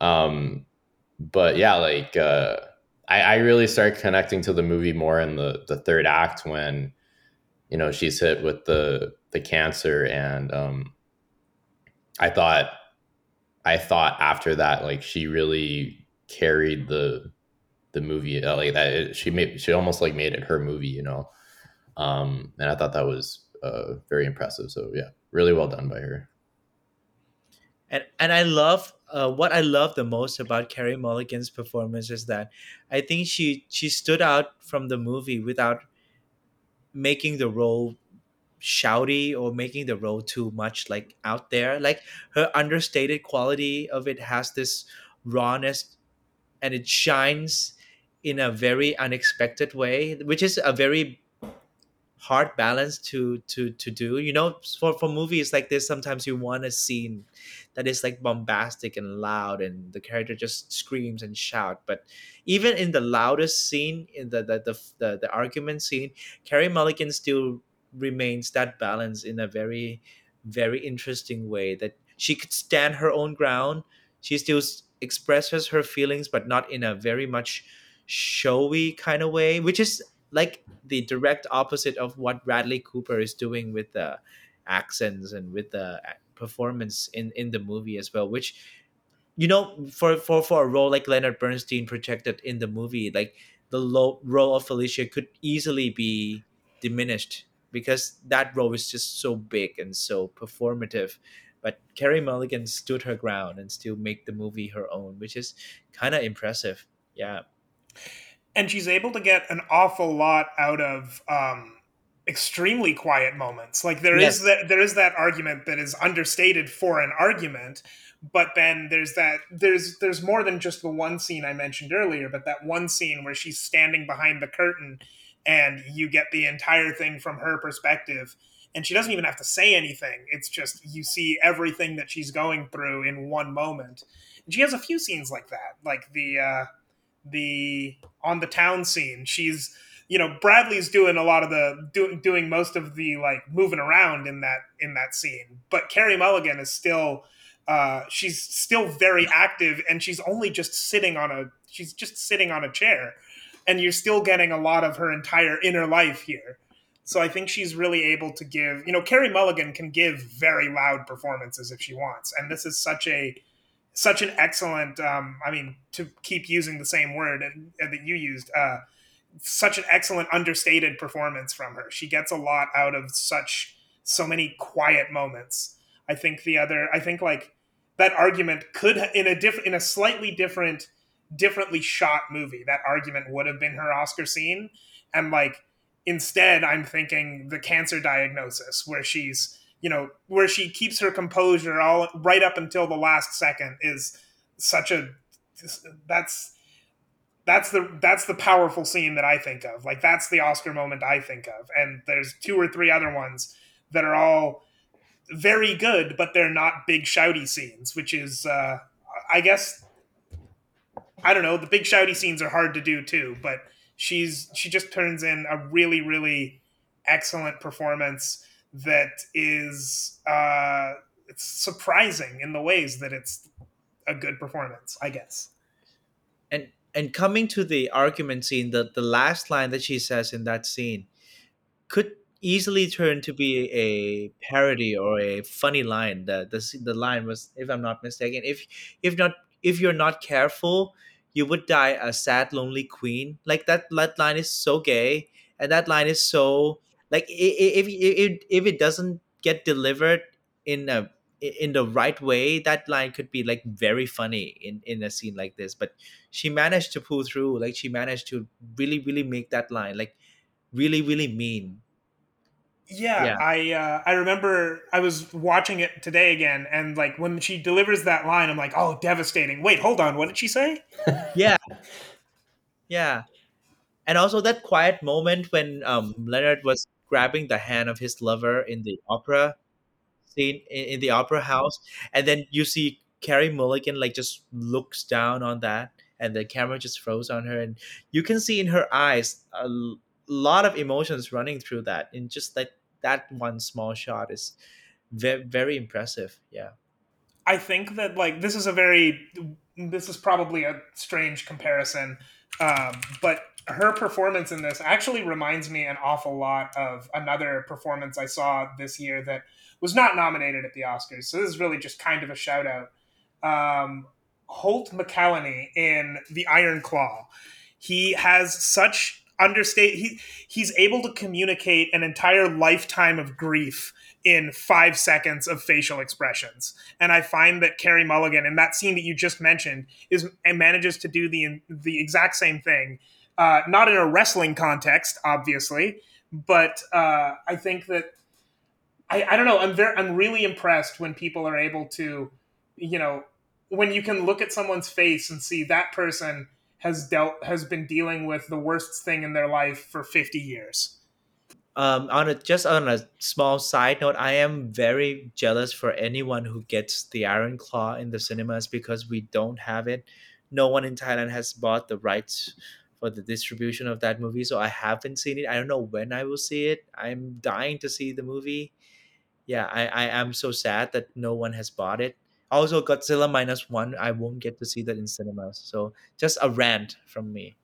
Um, but yeah, like uh, I, I really start connecting to the movie more in the the third act when you know she's hit with the the cancer and um, I thought I thought after that like she really carried the the movie uh, like that she made she almost like made it her movie you know um and I thought that was uh very impressive so yeah really well done by her and and I love uh, what I love the most about carey Mulligan's performance is that I think she she stood out from the movie without making the role shouty or making the role too much like out there. Like her understated quality of it has this rawness and it shines in a very unexpected way, which is a very hard balance to to to do you know? For for movies like this sometimes you want a scene that is like bombastic and loud and the character just screams and shout but even in the loudest scene in the the the, the, the argument scene Carey mulligan still remains that balance in a very very interesting way that she could stand her own ground she still expresses her feelings but not in a very much showy kind of way which is like the direct opposite of what Bradley Cooper is doing with the accents and with the uh, performance in in the movie as well which you know for for for a role like Leonard Bernstein projected in the movie like the low role of Felicia could easily be diminished because that role is just so big and so performative. But Carey Mulligan stood her ground and still make the movie her own which is kind of impressive. Yeah and she's able to get an awful lot out of um, extremely quiet moments. Like there Yes. is that there is that argument that is understated for an argument, but then there's that there's there's more than just the one scene I mentioned earlier, but that one scene where she's standing behind the curtain and you get the entire thing from her perspective and she doesn't even have to say anything. It's just you see everything that she's going through in one moment. And she has a few scenes like that, like the uh the on the town scene. She's you know Bradley's doing a lot of the do, doing most of the like moving around in that in that scene, but Carey Mulligan is still uh, she's still very active and she's only just sitting on a she's just sitting on a chair. And you're still getting a lot of her entire inner life here. So i think she's really able to give you know carey mulligan can give very loud performances if she wants. And this is such a such an excellent um, i mean to keep using the same word that you used uh, such an excellent understated performance from her. She gets a lot out of such so many quiet moments. I think the other i think like that argument could in a different in a slightly different differently shot movie that argument would have been her oscar scene. And like instead i'm thinking the cancer diagnosis where she's you know where she keeps her composure all right up until the last second is such a that's that's the that's the powerful scene that i think of. Like that's the oscar moment i think of. And there's two or three other ones that are all very good but they're not big shouty scenes which is uh i guess i don't know the big shouty scenes are hard to do too but she's she just turns in a really really excellent performance that is uh it's surprising in the ways that it's a good performance i guess. And and coming to the argument scene the the last line that she says in that scene could easily turn to be a parody or a funny line. The the, the line was if i'm not mistaken if if not if you're not careful you would die a sad lonely queen. Like that that line is so gay and that line is so like if if, if it doesn't get delivered in a in the right way that line could be like very funny in in a scene like this but she managed to pull through like she managed to really really make that line like really really mean Yeah, Yeah. I uh, I remember I was watching it today again, and like when she delivers that line, I'm like, oh, devastating. Wait, hold on, what did she say? yeah yeah and also that quiet moment when um leonard was grabbing the hand of his lover in the opera scene in, in the opera house and then you see carey mulligan like just looks down on that and the camera just froze on her and you can see in her eyes a lot of emotions running through that and just that that one small shot is very very impressive yeah. I think that like this is a very this is probably a strange comparison, um, but her performance in this actually reminds me an awful lot of another performance I saw this year that was not nominated at the Oscars. So this is really just kind of a shout out. Um, Holt McCallany in The Iron Claw. He has such understate he he's able to communicate an entire lifetime of grief in five seconds of facial expressions. And I find that Carey Mulligan in that scene that you just mentioned is manages to do the the exact same thing. Uh, not in a wrestling context, obviously, but uh, I think that I, I don't know. I'm very I'm really impressed when people are able to, you know, when you can look at someone's face and see that person has dealt has been dealing with the worst thing in their life for 50 years um, on a just on a small side note, I am very jealous for anyone who gets the Iron Claw in the cinemas because we don't have it. No one in Thailand has bought the rights for the distribution of that movie, so I haven't seen it. I don't know when I will see it. I'm dying to see the movie. Yeah, I, I am so sad that no one has bought it. Also, Godzilla minus one, I won't get to see that in cinemas. So just a rant from me.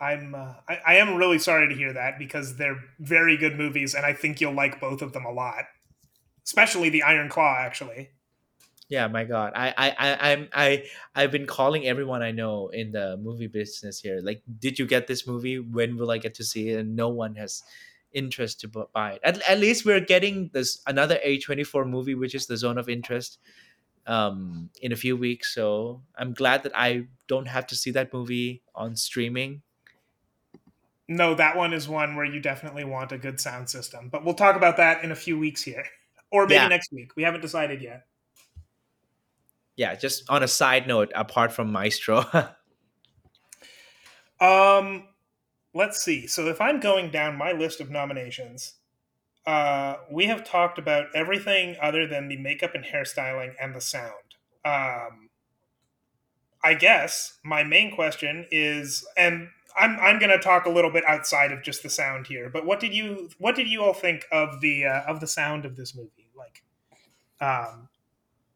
I'm uh, I, I am really sorry to hear that because they're very good movies, and I think you'll like both of them a lot, especially the Iron Claw. Actually, yeah, my God, I I I'm I I've been calling everyone I know in the movie business here. Like, did you get this movie? When will I get to see it? And no one has interest to buy it. At, at least we're getting this another A24 movie, which is the Zone of Interest, um, in a few weeks. So I'm glad that I don't have to see that movie on streaming no, that one is one where you definitely want a good sound system. But we'll talk about that in a few weeks here. Or maybe yeah. next week. We haven't decided yet. Yeah, just on a side note, apart from Maestro. um let's see. So if I'm going down my list of nominations, uh, we have talked about everything other than the makeup and hairstyling and the sound. Um, I guess my main question is, and I'm I'm going to talk a little bit outside of just the sound here. But what did you what did you all think of the uh, of the sound of this movie? Like, um,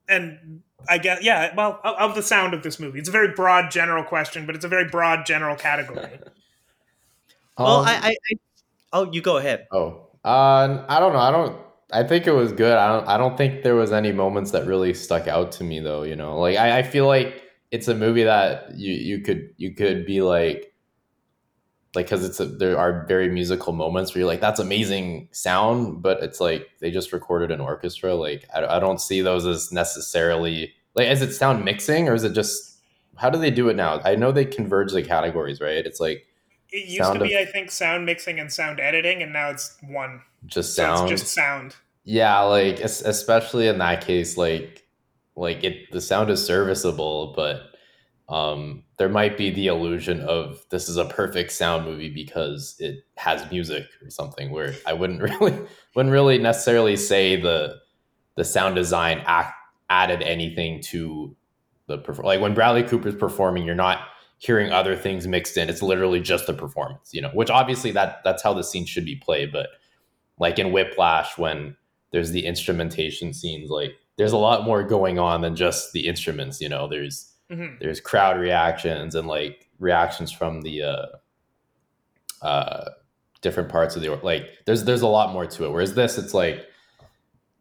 and I guess yeah, well, of the sound of this movie. It's a very broad general question, but it's a very broad general category. well, um, I, I, I, oh, you go ahead. Oh, uh, I don't know. I don't. I think it was good. I don't. I don't think there was any moments that really stuck out to me though. You know, like I, I feel like it's a movie that you you could you could be like like because it's a, there are very musical moments where you're like that's amazing sound but it's like they just recorded an orchestra like I, I don't see those as necessarily like is it sound mixing or is it just how do they do it now? I know they converge the categories right? It's like it used to be of, i think sound mixing and sound editing and now it's one. Just sound? so just sound. Yeah like especially in that case like like it the sound is serviceable but um, there might be the illusion of this is a perfect sound movie because it has music or something where I wouldn't really wouldn't really necessarily say the the sound design act, added anything to the perform like when Bradley Cooper's performing you're not hearing other things mixed in. It's literally just the performance you know which obviously that that's how the scene should be played but like in Whiplash when there's the instrumentation scenes like there's a lot more going on than just the instruments you know there's Mm-hmm. There's crowd reactions and like reactions from the uh, uh, different parts of the like. There's there's a lot more to it. Whereas this, it's like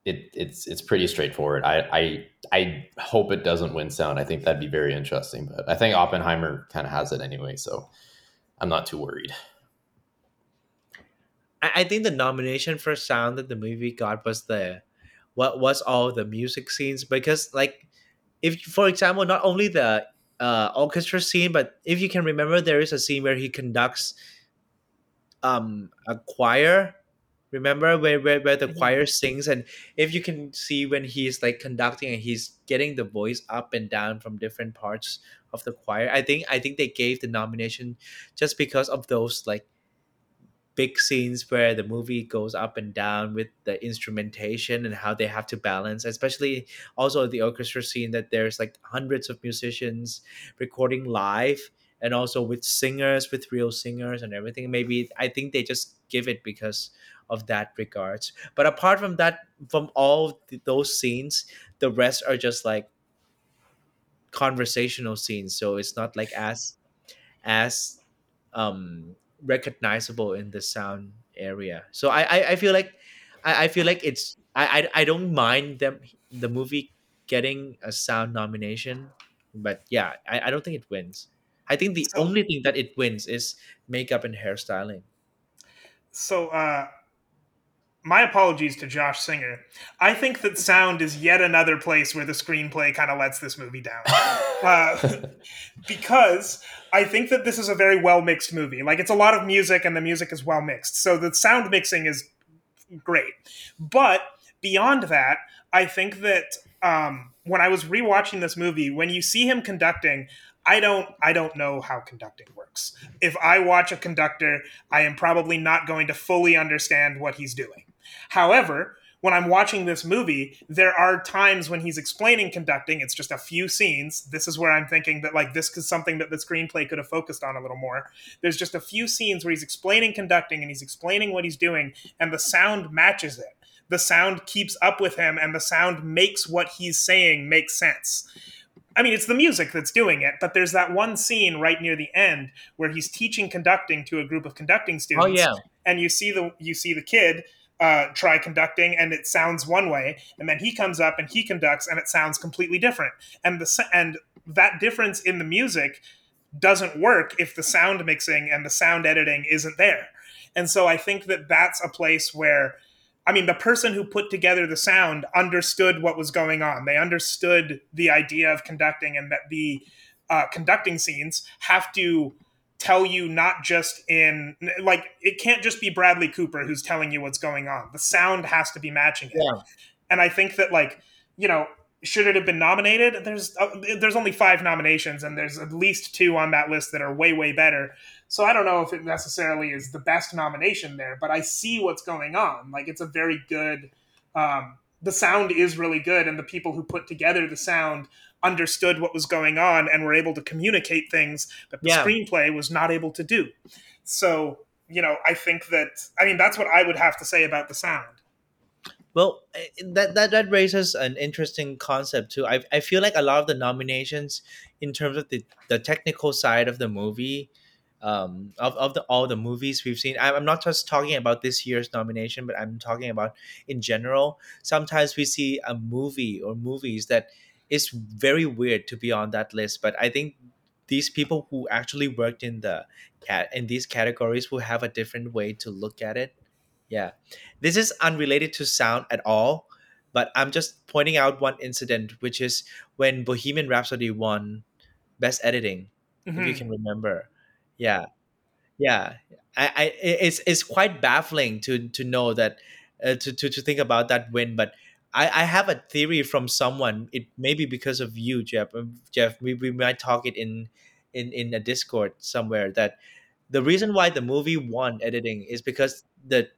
it it's it's pretty straightforward. I I I hope it doesn't win sound. I think that'd be very interesting. But I think Oppenheimer kind of has it anyway, so I'm not too worried. I think the nomination for sound that the movie got was the what was all the music scenes because like if for example not only the uh, orchestra scene but if you can remember there is a scene where he conducts um a choir remember where, where, where the mm-hmm. choir sings and if you can see when he's like conducting and he's getting the voice up and down from different parts of the choir i think i think they gave the nomination just because of those like big scenes where the movie goes up and down with the instrumentation and how they have to balance especially also the orchestra scene that there's like hundreds of musicians recording live and also with singers with real singers and everything. Maybe i think they just give it because of that regards. But apart from that from all th- those scenes the rest are just like conversational scenes. So it's not like as as um recognizable in the sound area so i i, I feel like I, I feel like it's I, I i don't mind them the movie getting a sound nomination but yeah i, I don't think it wins i think the So- only thing that it wins is makeup and hairstyling So, uh, my apologies to Josh Singer. I think that sound is yet another place where the screenplay kind of lets this movie down. Uh, because I think that this is a very well mixed movie. Like, it's a lot of music, and the music is well mixed. So, the sound mixing is great. But beyond that, I think that um, when I was rewatching this movie, when you see him conducting, I don't I don't know how conducting works. If I watch a conductor, I am probably not going to fully understand what he's doing. However, when I'm watching this movie, there are times when he's explaining conducting. It's just a few scenes. This is where I'm thinking that like this is something that the screenplay could have focused on a little more. There's just a few scenes where he's explaining conducting and he's explaining what he's doing, and the sound matches it. The sound keeps up with him, and the sound makes what he's saying make sense. I mean, it's the music that's doing it, but there's that one scene right near the end where he's teaching conducting to a group of conducting oh, students oh yeah and you see the you see the kid uh, try conducting and it sounds one way and then he comes up and he conducts and it sounds completely different. And the and that difference in the music doesn't work if the sound mixing and the sound editing isn't there. And so i think that that's a place where i mean the person who put together the sound understood what was going on. They understood the idea of conducting and that the uh, conducting scenes have to tell you not just in like it can't just be Bradley Cooper who's telling you what's going on. The sound has to be matching it. Yeah. And I think that like, you know, should it have been nominated? There's uh, there's only 5 nominations and there's at least 2 on that list that are way way better. So I don't know if it necessarily is the best nomination there, but I see what's going on. Like it's a very good um the sound is really good and the people who put together the sound understood what was going on and were able to communicate things that the Yeah. screenplay was not able to do. So, you know, I think that I mean that's what I would have to say about the sound. Well, eh, that that that raises an interesting concept too. I I feel like a lot of the nominations in terms of the the technical side of the movie, um, of of the all the movies we've seen. I'm I'm not just talking about this year's nomination, but I'm talking about in general. Sometimes we see a movie or movies that is very weird to be on that list, but I think these people who actually worked in the cat in these categories will have a different way to look at it. Yeah. This is unrelated to sound at all, but I'm just pointing out one incident, which is when Bohemian Rhapsody won Best Editing, if you Mhm. can remember. Yeah, yeah. I, I, it's it's quite baffling to to know that, uh, to, to to think about that win. But I I have a theory from someone. It may be because of you, Jeff. Um, Jeff, we, we might talk it in in in a Discord somewhere that the reason why the movie won editing is because the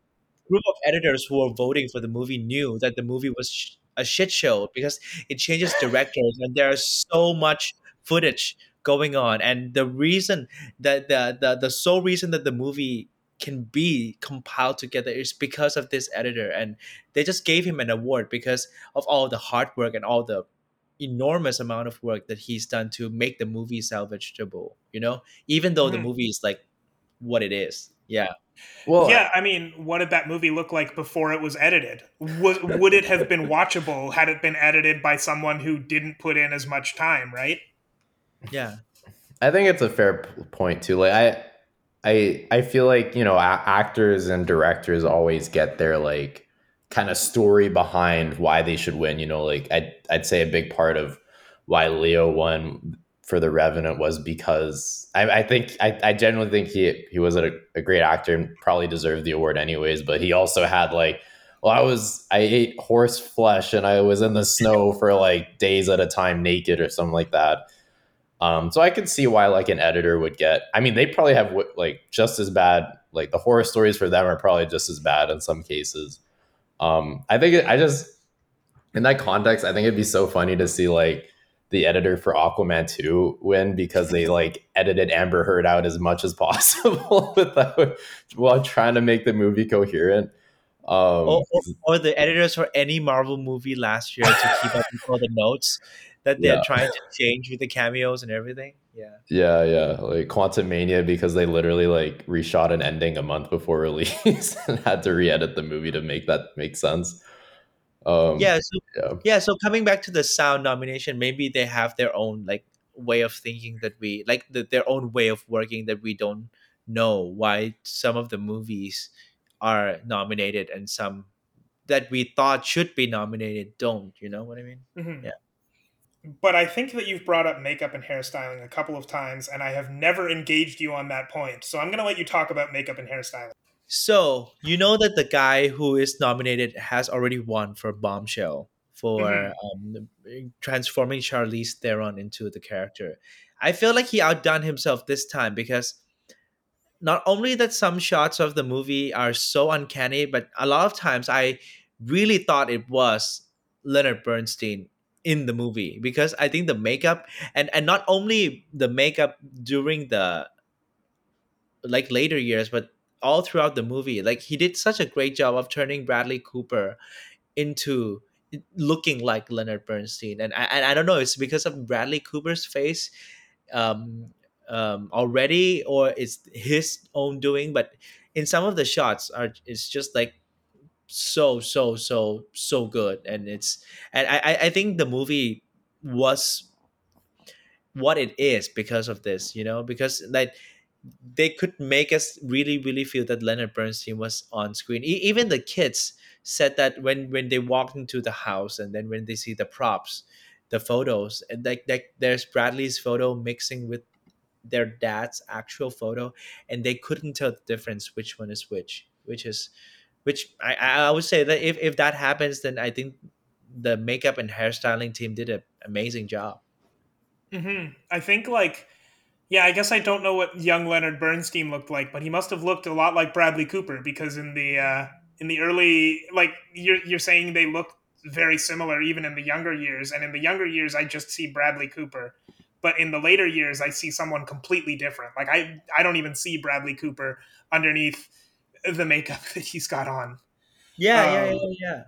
group of editors who were voting for the movie knew that the movie was sh- a shit show because it changes directors and there's so much footage going on and the reason that the, the the sole reason that the movie can be compiled together is because of this editor and they just gave him an award because of all the hard work and all the enormous amount of work that he's done to make the movie salvageable you know even though the Mhm. movie is like what it is yeah Well, yeah, I mean, what did that movie look like before it was edited? Was, would it have been watchable had it been edited by someone who didn't put in as much time, right? yeah I think it's a fair point too. Like I, I, I feel like you know a- actors and directors always get their like kind of story behind why they should win. You know, like I'd I'd say a big part of why Leo won for The Revenant was because I, I think I, I genuinely think he he was a, a great actor and probably deserved the award anyways. But he also had like. Well, I was I ate horse flesh and I was in the snow for like days at a time naked or something like that. Um, so I could see why like an editor would get. I mean, they probably have like just as bad. Like the horror stories for them are probably just as bad in some cases. Um, I think it, I just in that context, I think it'd be so funny to see like the editor for Aquaman 2 win because they like edited Amber Heard out as much as possible without while trying to make the movie coherent. Um, or, or, or the editors for any Marvel movie last year to keep up with all the notes that they're Yeah. trying to change with the cameos and everything. Yeah. yeah, yeah, like Quantumania because they literally like reshot an ending a month before release and had to re-edit the movie to make that make sense. Um, Yeah. So yeah. yeah. So coming back to the sound nomination, maybe they have their own like way of thinking that we like the, their own way of working that we don't know why some of the movies are nominated and some that we thought should be nominated don't. You know what I mean? Mhm. Yeah. But I think that you've brought up makeup and hairstyling a couple of times, and I have never engaged you on that point. So I'm going to let you talk about makeup and hairstyling. So you know that the guy who is nominated has already won for Bombshell for Mhm. um, transforming Charlize Theron into the character. I feel like he outdone himself this time because not only that some shots of the movie are so uncanny, but a lot of times I really thought it was Leonard Bernstein in the movie because I think the makeup and and not only the makeup during the like later years, but all throughout the movie, like he did such a great job of turning Bradley Cooper into looking like Leonard Bernstein, and I, and I don't know, it's because of Bradley Cooper's face, um, um, already, or it's his own doing. But in some of the shots, are it's just like so so so so good, and it's and I I- think the movie was what it is because of this, you know, because like they could make us really really feel that Leonard Bernstein was on screen. E- even the kids said that when when they walked into the house and then when they see the props, the photos, and like like there's Bradley's photo mixing with their dad's actual photo, and they couldn't tell the difference which one is which, which is which I I would say that if if that happens, then I think the makeup and hairstyling team did an amazing job. hmm I think like, yeah, I guess I don't know what young Leonard Bernstein looked like, but he must have looked a lot like Bradley Cooper because in the uh, in the early like you're you're saying they look very similar even in the younger years, and in the younger years I just see Bradley Cooper, but in the later years I see someone completely different. Like I I don't even see Bradley Cooper underneath the makeup that he's got on. Yeah, Um, yeah, yeah,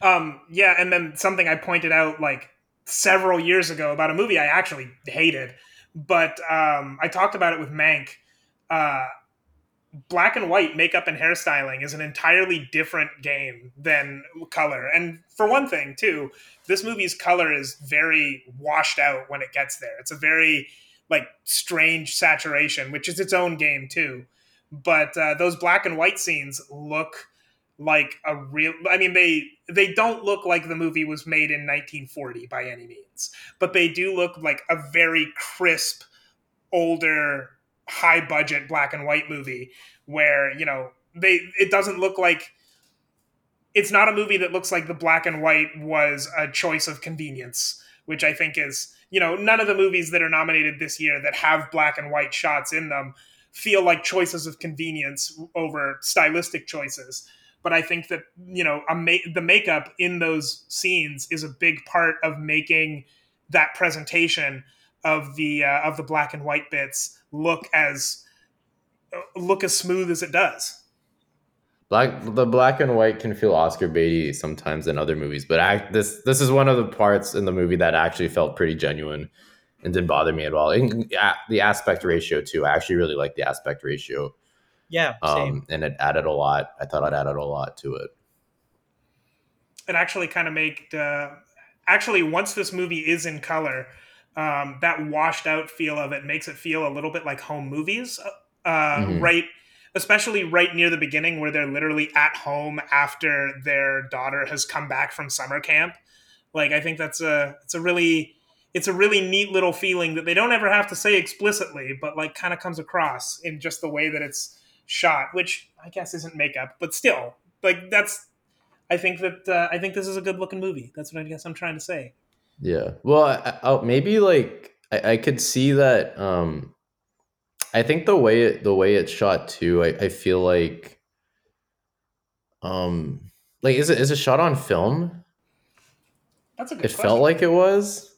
yeah. Um, yeah, and then something I pointed out like several years ago about a movie I actually hated, but um, I talked about it with Mank. Uh, black and white makeup and hairstyling is an entirely different game than color. And for one thing, too, this movie's color is very washed out when it gets there. It's a very like strange saturation, which is its own game too. But uh, those black and white scenes look like a real. I mean, they they don't look like the movie was made in 1940 by any means, but they do look like a very crisp, older, high budget black and white movie where you know they it doesn't look like it's not a movie that looks like the black and white was a choice of convenience which i think is you know none of the movies that are nominated this year that have black and white shots in them feel like choices of convenience over stylistic choices but i think that you know ma- the makeup in those scenes is a big part of making that presentation of the uh, of the black and white bits look as look as smooth as it does. Black the black and white can feel Oscar baity sometimes in other movies, but I, this this is one of the parts in the movie that actually felt pretty genuine and didn't bother me at all. And, the aspect ratio too. I actually really like the aspect ratio, Yeah, same. um, and it added a lot. I thought it added a lot to it. It actually kind of made uh, actually once this movie is in color, um, that washed out feel of it makes it feel a little bit like home movies, uh, Mhm. right? Especially right near the beginning where they're literally at home after their daughter has come back from summer camp. Like I think that's a it's a really it's a really neat little feeling that they don't ever have to say explicitly, but like kind of comes across in just the way that it's shot, which I guess isn't makeup, but still, like that's. I think that uh, I think this is a good looking movie. That's what I guess I'm trying to say. Yeah. Well, I, I, maybe like I, I could see that. Um, I think the way it, the way it's shot too. I, I feel like, um, like is it is it shot on film? That's a good it question. felt like it was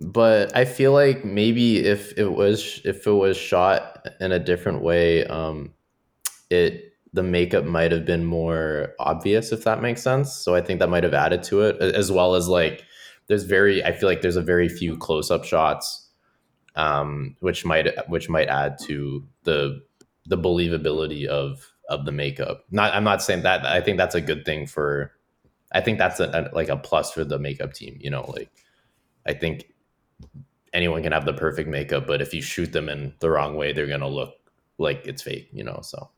but i feel like maybe if it was if it was shot in a different way um it the makeup might have been more obvious if that makes sense. So i think that might have added to it as well as like there's very i feel like there's a very few close-up shots um which might which might add to the the believability of of the makeup. Not i'm not saying that i think that's a good thing for i think that's a, a like a plus for the makeup team you know like i think anyone can have the perfect makeup but if you shoot them in the wrong way they're gonna look like it's fake you know so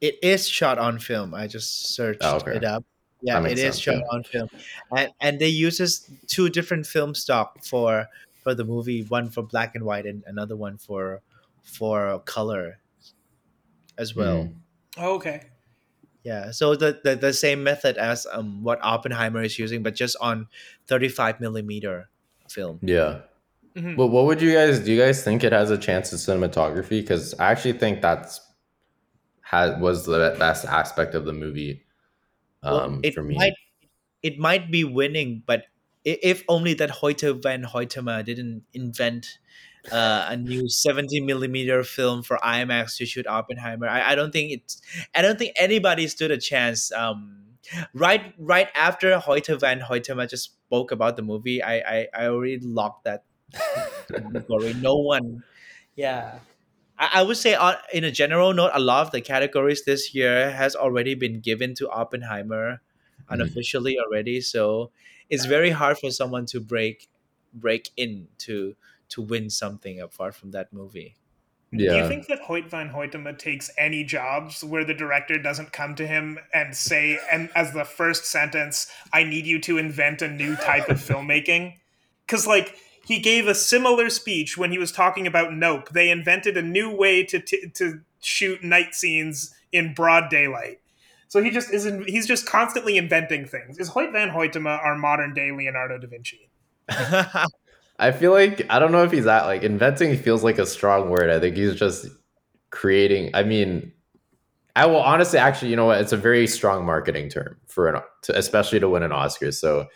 It is shot on film. I just searched Oh, okay. it up. Yeah, That it makes is shot yeah. on film, and and they uses two different film stock for for the movie. One for black and white, and another one for for color as well. Mm. Oh, okay. Yeah, so the, the the same method as um what Oppenheimer is using, but just on thirty five millimeter film. yeah Mhm. But what would you guys do? You guys think it has a chance of cinematography? Because I actually think that's had was the best aspect of the movie Well, um, it for me. might it might be winning, but if only that Hoyte van Hoytema didn't invent uh, a new 70 millimeter film for IMAX to shoot Oppenheimer. I, I don't think it's I don't think anybody stood a chance. Um, right right after Hoyte van Hoytema just spoke about the movie, I I, I already locked that category. No one, yeah. I, I would say on, in a general note, a lot of the categories this year has already been given to Oppenheimer mm-hmm. unofficially already. So it's very hard for someone to break break in to to win something apart from that movie. Yeah, Do you think that Hoyte van Hoytema takes any jobs where the director doesn't come to him and say, and as the first sentence, I need you to invent a new type of filmmaking? Because, like, he gave a similar speech when he was talking about Nope. They invented a new way to, t- to shoot night scenes in broad daylight. So he just isn't, he's just constantly inventing things. Is Hoyte van Hoytema our modern day Leonardo da Vinci? I feel like I don't know if he's at like inventing feels like a strong word. I think he's just creating. I mean, I will honestly, actually, you know what? It's a very strong marketing term for an, to, especially to win an Oscar. So,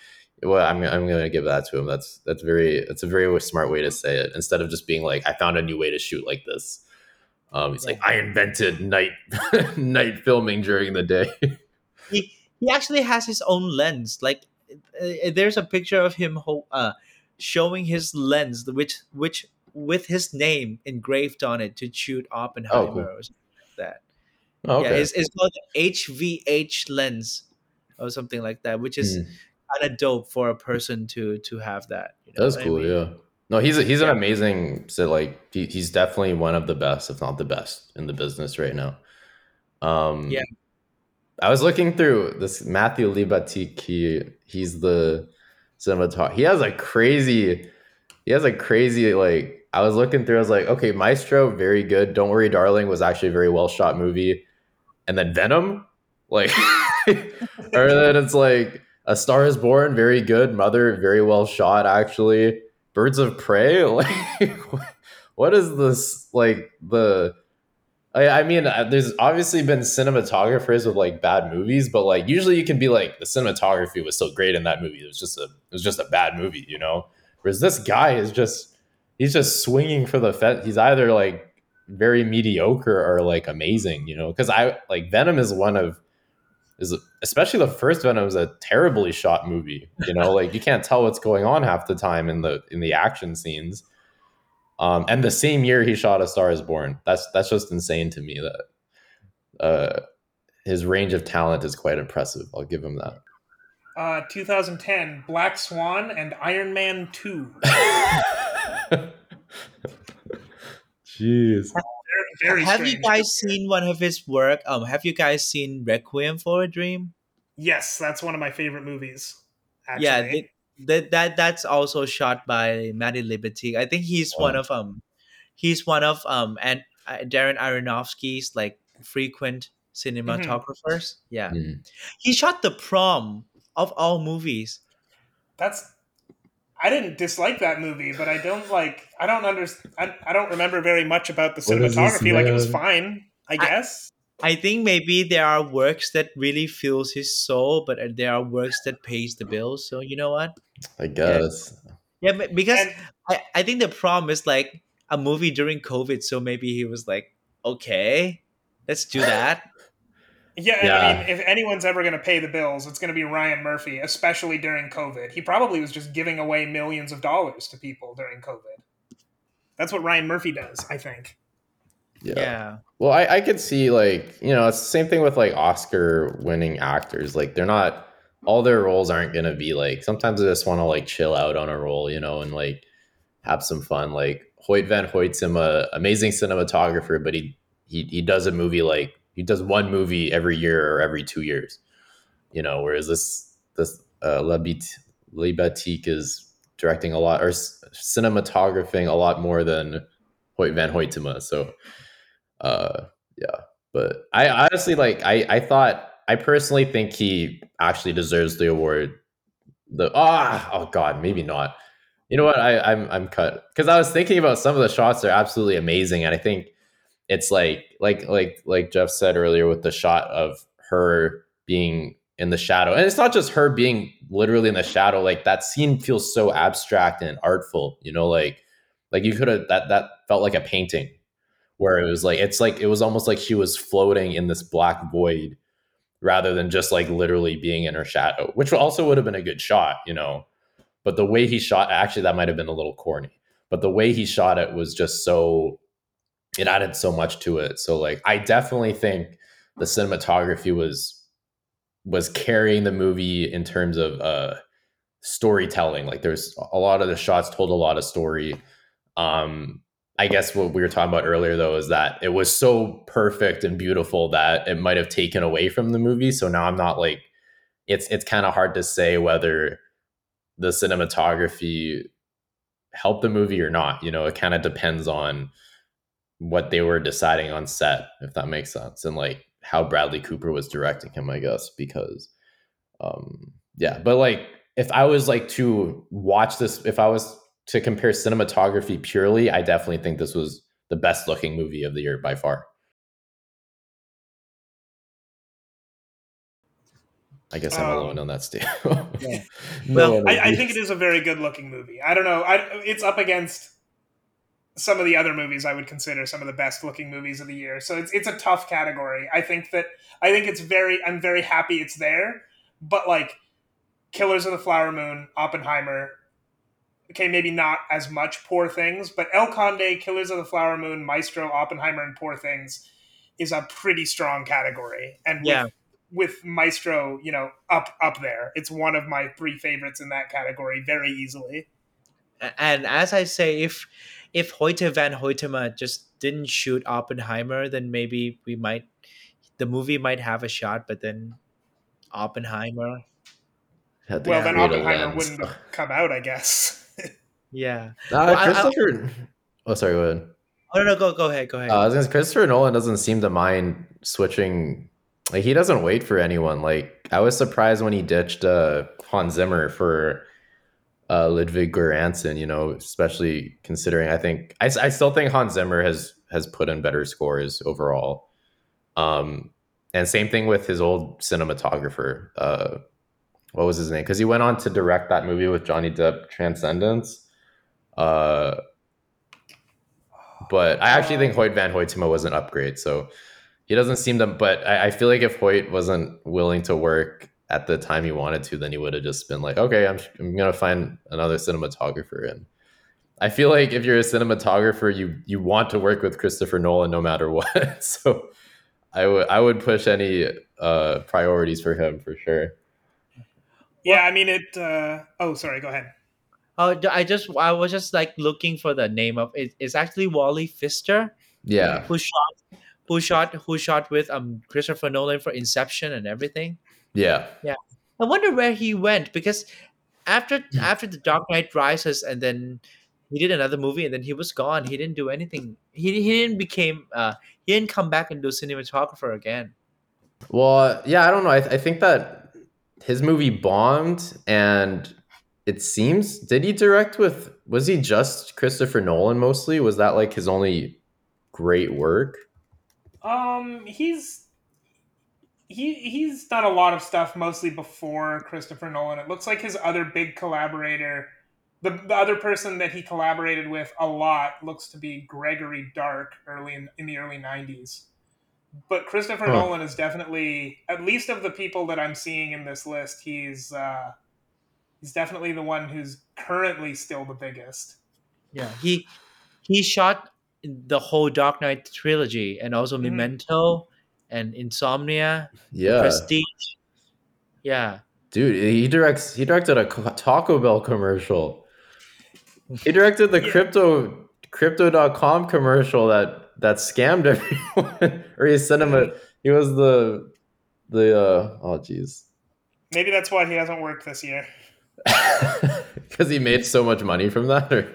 well, I'm I'm going to give that to him. That's that's very that's a very smart way to say it. Instead of just being like, I found a new way to shoot like this. Um, he's like, I invented night night filming during the day. he he actually has his own lens. Like uh, there's a picture of him ho- uh, showing his lens, which which with his name engraved on it to shoot Oppenheimer cool. or something like that. Oh, okay. Yeah, it's, it's called HVH lens or something like that, which is Hmm. kind of dope for a person to to have that. You know That's what I cool. mean? Yeah. No, he's a, he's an amazing. So like he, he's definitely one of the best, if not the best, in the business right now. Um, Yeah. I was looking through this Matthew Libatique. He he's the cinematographer. He has a crazy. He has a crazy like. I was looking through. I was like, okay, Maestro, very good. Don't worry, darling, was actually a very well shot movie. And then Venom, like, or then it's like A Star Is Born, very good. Mother, very well shot actually. Birds of Prey, like, what is this? Like the, I, I mean, uh, there's obviously been cinematographers with like bad movies, but like usually you can be like the cinematography was so great in that movie. It was just a, it was just a bad movie, you know. Whereas this guy is just, he's just swinging for the fence. He's either like very mediocre or like amazing, you know. Because I like Venom is one of is especially the first Venom is a terribly shot movie. You know, like you can't tell what's going on half the time in the in the action scenes. Um, and the same year he shot A Star Is Born. That's that's just insane to me. That uh, his range of talent is quite impressive. I'll give him that. Uh, 2010, Black Swan and Iron Man 2. Jeez. Very, very have you strange. guys seen one of his work? Um, have you guys seen Requiem for a Dream? Yes, that's one of my favorite movies. Actually. Yeah, th- that that that's also shot by Matty Libatique. I think he's one of um, he's one of um, and uh, Darren Aronofsky's like frequent cinematographers. Yeah, Mhm. he shot the prom of all movies. that's. I didn't dislike that movie, but I don't like. I don't understand. I, I don't remember very much about the What is cinematography. like it was fine, I guess. I think maybe there are works that really fills his soul, but uh, there are works that pays the bills. So you know what? I guess. Yeah, but because And- I, I think the problem is like a movie during COVID, so maybe he was like, okay, let's do that. Yeah, Yeah. I mean, if anyone's ever going to pay the bills, it's going to be Ryan Murphy, especially during COVID. He probably was just giving away millions of dollars to people during COVID. That's what Ryan Murphy does, I think. Yeah. yeah. Well, I, I could see like you know it's the same thing with like Oscar winning actors. Like they're not all their roles aren't gonna be like. Sometimes they just want to like chill out on a role, you know, and like have some fun. Like Hoyte van Hoytema, amazing cinematographer, but he he he does a movie like he does one movie every year or every two years, you know. Whereas this this uh, Labit Libatique is directing a lot or s- cinematographing a lot more than Hoyte van Hoytema. So uh yeah but i honestly like i i thought i personally think he actually deserves the award. The ah oh god maybe not. You know what? I i'm i'm cut. Because i was thinking about some of the shots they're absolutely amazing and i think it's like like like like jeff said earlier with the shot of her being in the shadow and it's not just her being literally in the shadow like that scene feels so abstract and artful you know like like you could have that that felt like a painting where it was like it's like it was almost like she was floating in this black void rather than just like literally being in her shadow which also would have been a good shot you know? But the way he shot actually that might have been a little corny but the way he shot it was just so it added so much to it. So like i definitely think the cinematography was was carrying the movie in terms of uh storytelling. Like there's a lot of the shots told a lot of story. Um I guess what we were talking about earlier though is that it was so perfect and beautiful that it might have taken away from the movie. So now I'm not like it's it's kind of hard to say whether the cinematography helped the movie or not. You know, it kind of depends on what they were deciding on set, if that makes sense, and like how Bradley Cooper was directing him, I guess, because um yeah, but like if I was like to watch this, if I was to compare cinematography purely, I definitely think this was the best looking movie of the year by far. I guess I'm Um, alone on that state. Yeah. No Well, one I, I think it is a very good looking movie. I don't know. I, it's up against some of the other movies I would consider some of the best looking movies of the year. So it's it's a tough category. I think that I think it's very I'm very happy it's there, but like Killers of the Flower Moon, Oppenheimer, okay, maybe not as much Poor Things, but El Conde, Killers of the Flower Moon, Maestro, Oppenheimer, and Poor Things is a pretty strong category. And with, Yeah. with Maestro, you know, up up there, it's one of my three favorites in that category very easily. And as I say, if if Hoyte van Hoytema just didn't shoot Oppenheimer, then maybe we might the movie might have a shot, but then Oppenheimer. Well, then Oppenheimer lens. wouldn't come out, I guess. Yeah. Nah, Well, I- I- Christopher. oh, sorry. Go ahead. Oh no, no, go go ahead, go ahead. Uh, I was gonna say, Christopher Nolan doesn't seem to mind switching. Like he doesn't wait for anyone. Like I was surprised when he ditched uh, Hans Zimmer for uh, Ludwig Göransson. You know, especially considering I think I, I still think Hans Zimmer has has put in better scores overall. Um, and same thing with his old cinematographer. Uh, what was his name? Because he went on to direct that movie with Johnny Depp, Transcendence. Uh, but I actually think Hoyte van Hoytema was an upgrade. So he doesn't seem to. But I, I feel like if Hoyte wasn't willing to work at the time he wanted to, then he would have just been like, okay, I'm, I'm gonna find another cinematographer. And I feel like if you're a cinematographer, you you want to work with Christopher Nolan no matter what. so I would I would push any uh, priorities for him for sure. yeah, I mean it. Uh, oh, sorry. Go ahead. Oh, I just I was just like looking for the name of it. It's actually Wally Pfister Yeah, who shot who shot who shot with um Christopher Nolan for Inception and everything. yeah. Yeah. I wonder where he went because after after the Dark Knight Rises and then he did another movie and then he was gone. He didn't do anything. He, he didn't became uh he didn't come back and do cinematographer again. Well, yeah, I don't know. I, I think that his movie bombed, and it seems did he direct with? Was he just Christopher Nolan mostly? Was that like his only great work? Um, he's he he's done a lot of stuff mostly before Christopher Nolan. It looks like his other big collaborator, the, the other person that he collaborated with a lot, looks to be Gregory Dark early in, in the early '90s. But Christopher Huh. Nolan is definitely, at least of the people that I'm seeing in this list, he's uh, he's definitely the one who's currently still the biggest. Yeah, he he shot the whole Dark Knight trilogy and also Mhm. Memento and Insomnia, Yeah, Prestige. Yeah, dude, he directs. He directed a Taco Bell commercial. He directed the Yeah. crypto crypto.com commercial that that scammed everyone. or he sent him a. He was the the uh oh jeez. Maybe that's why he hasn't worked this year. Because he made so much money from that, or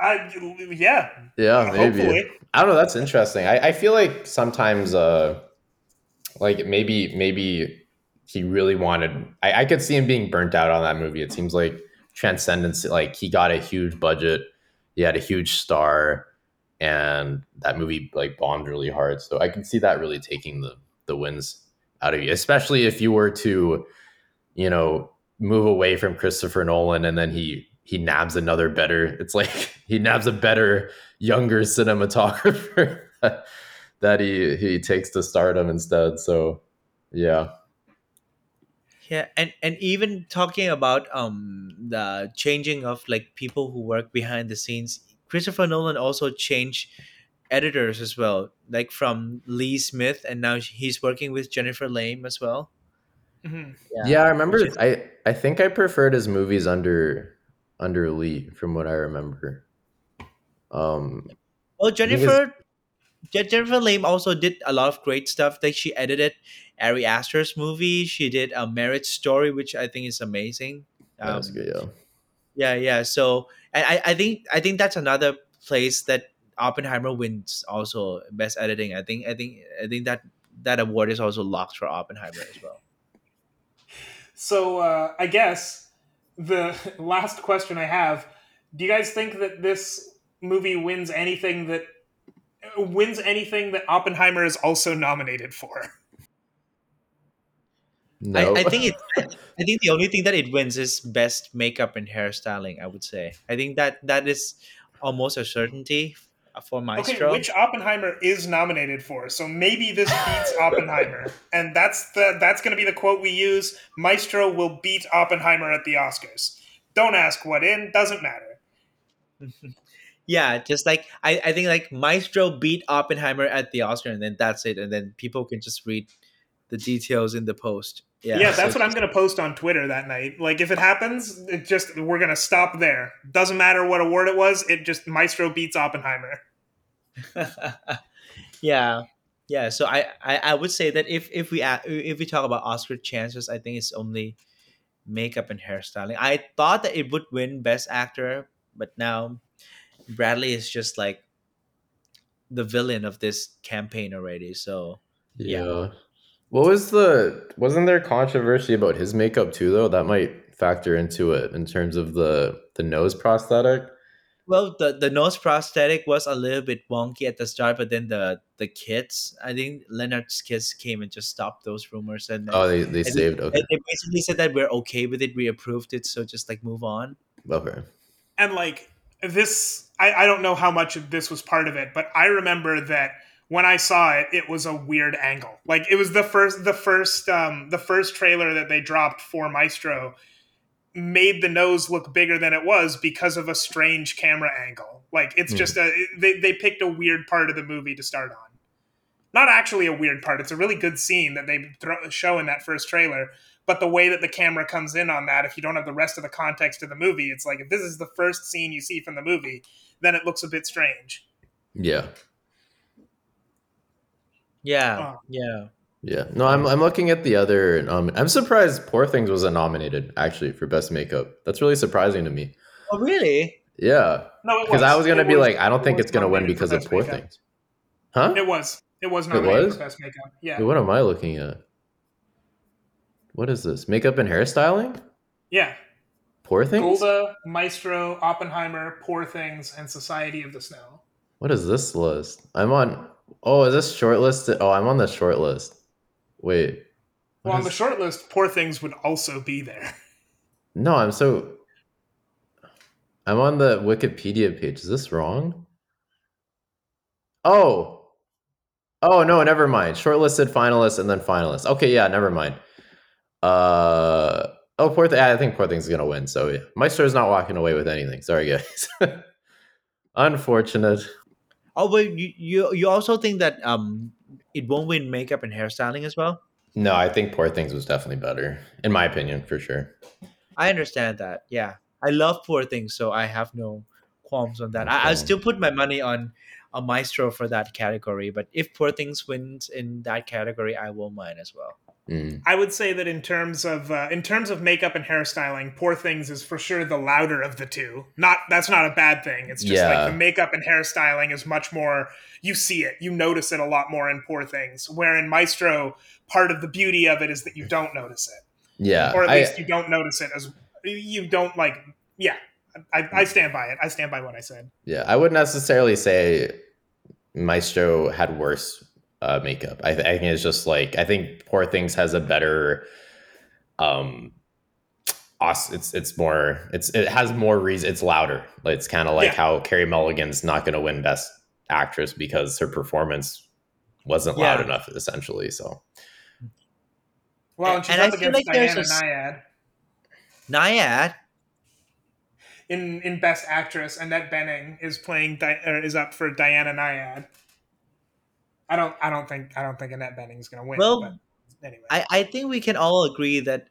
I, yeah, yeah, maybe. hopefully. I don't know. That's interesting. I, I feel like sometimes, uh, like maybe maybe he really wanted. I, I could see him being burnt out on that movie. It seems like Transcendence. Like he got a huge budget, he had a huge star, and that movie like bombed really hard. So I can see that really taking the the wins out of you, especially if you were to, you know, move away from Christopher Nolan and then he he nabs another better. It's like he nabs a better younger cinematographer that he he takes to stardom instead. So yeah, yeah, and and even talking about um the changing of like people who work behind the scenes, Christopher Nolan also changed editors as well, like from Lee Smith, and now he's working with Jennifer Lame as well. Mhm. yeah. I remember. is- I I think I preferred his movies under under Lee, from what I remember. Um, Well, Jennifer, Je- Jennifer Lame also did a lot of great stuff. Like she edited Ari Aster's movie. She did a Marriage Story, which I think is amazing. that's Um, good. Yeah. Yeah, yeah. So and I, I think I think that's another place that Oppenheimer wins also best editing. I think I think I think that that award is also locked for Oppenheimer as well. So uh, I guess the last question I have: Do you guys think that this movie wins anything that wins anything that Oppenheimer is also nominated for? No, I, I think it. I think the only thing that it wins is best makeup and hairstyling. I would say. I think that that is almost a certainty for Maestro. Okay, which Oppenheimer is nominated for? So maybe this beats Oppenheimer, and that's the that's going to be the quote we use. Maestro will beat Oppenheimer at the Oscars. Don't ask what in. Doesn't matter. yeah, just like I, I think like Maestro beat Oppenheimer at the Oscar, and then that's it, and then people can just read the details in the post. Yeah, Yeah, so that's what I'm going to post on Twitter that night. Like, if it happens, it just we're going to stop there. Doesn't matter what award it was. It just Maestro beats Oppenheimer. yeah, yeah. So I, I, I would say that if if we if we talk about Oscar chances, I think it's only makeup and hairstyling. I thought that it would win Best Actor, but now Bradley is just like the villain of this campaign already. So Yeah. Yeah. What was the wasn't there controversy about his makeup too though? That might factor into it in terms of the the nose prosthetic. Well, the the nose prosthetic was a little bit wonky at the start, but then the the kits, I think Leonard's kids came and just stopped those rumors, and Oh, they, they think- saved. Okay. they basically said that we're okay with it, we approved it, so just like move on. Okay. and like this I, I don't know how much of this was part of it but i remember that when i saw it it was a weird angle like it was the first the first um the first trailer that they dropped for maestro made the nose look bigger than it was because of a strange camera angle like it's Hmm. just a they, they picked a weird part of the movie to start on not actually a weird part it's a really good scene that they throw, show in that first trailer but the way that the camera comes in on that if you don't have the rest of the context of the movie it's like if this is the first scene you see from the movie then it looks a bit strange Yeah. Yeah, Oh. yeah. Yeah. No, I'm I'm looking at the other. Um, I'm surprised Poor Things wasn't nominated actually for best makeup. That's really surprising to me. Oh, really? Yeah, no because I was gonna It be like, I don't think it's gonna win because of Poor Makeup. Things. Huh? it was it was nominated was? for best makeup yeah what am I looking at? What is this? Makeup and hairstyling? yeah Poor Things? golda maestro oppenheimer poor things and society of the snow What is this list? I'm on. Oh, is this shortlisted? Oh, I'm on the short list. Wait, Well, on the is- short list, Poor Things would also be there. No, I'm so. I'm on the Wikipedia page. Is this wrong? Oh. Oh no, never mind. Shortlisted finalists and then finalists. Okay, yeah, never mind. Uh oh, poor thing. I think poor thing's is gonna win. So yeah, Maestro's not walking away with anything. Sorry, guys. Unfortunate. Oh, but you, you you also think that um it won't win makeup and hairstyling as well? No, I think poor things was definitely better, in my opinion, for sure. I understand that. Yeah, I love Poor Things, so I have no qualms on that. I, I Okay. still put my money on a Maestro for that category, but if Poor Things wins in that category, I will mine as well. Mm. I would say that in terms of uh, in terms of makeup and hairstyling, Poor Things is for sure the louder of the two. Not that's not a bad thing. It's just Yeah. like the makeup and hairstyling is much more. You see it, you notice it a lot more in Poor Things. Where in Maestro, part of the beauty of it is that you don't notice it, Yeah, or at I- least you don't notice it as you don't like. Yeah, I, I stand by it. I stand by what I said. Yeah, I wouldn't necessarily say Maestro had worse uh, makeup. I, th- I think it's just like I think Poor Things has a better, um, os- it's it's more it's it has more reason. It's louder. It's kind of like Yeah. how Carey Mulligan's not going to win Best Actress because her performance wasn't loud enough, essentially. So Well, and she's And I up feel against like there's Diana a s- Nyad Nyad, in in Best Actress. Annette Bening is playing Di- or is up for Diana Nyad. I don't. I don't think. I don't think Annette Bening's going to win. Well, but anyway, I, I think we can all agree that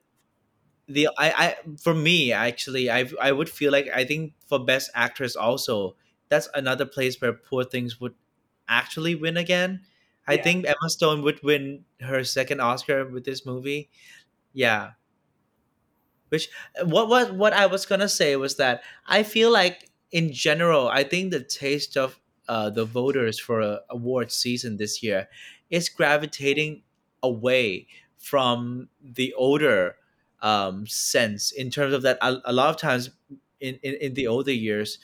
the I, I for me actually I I would feel like I think for best actress also that's another place where Poor Things would actually win again. I Yeah. think Emma Stone would win her second Oscar with this movie. Yeah. Which what what what I was gonna say was that I feel like in general I think the taste of uh, the voters for award season this year is gravitating away from the older um, sense in terms of that a, a lot of times in, in, in the older years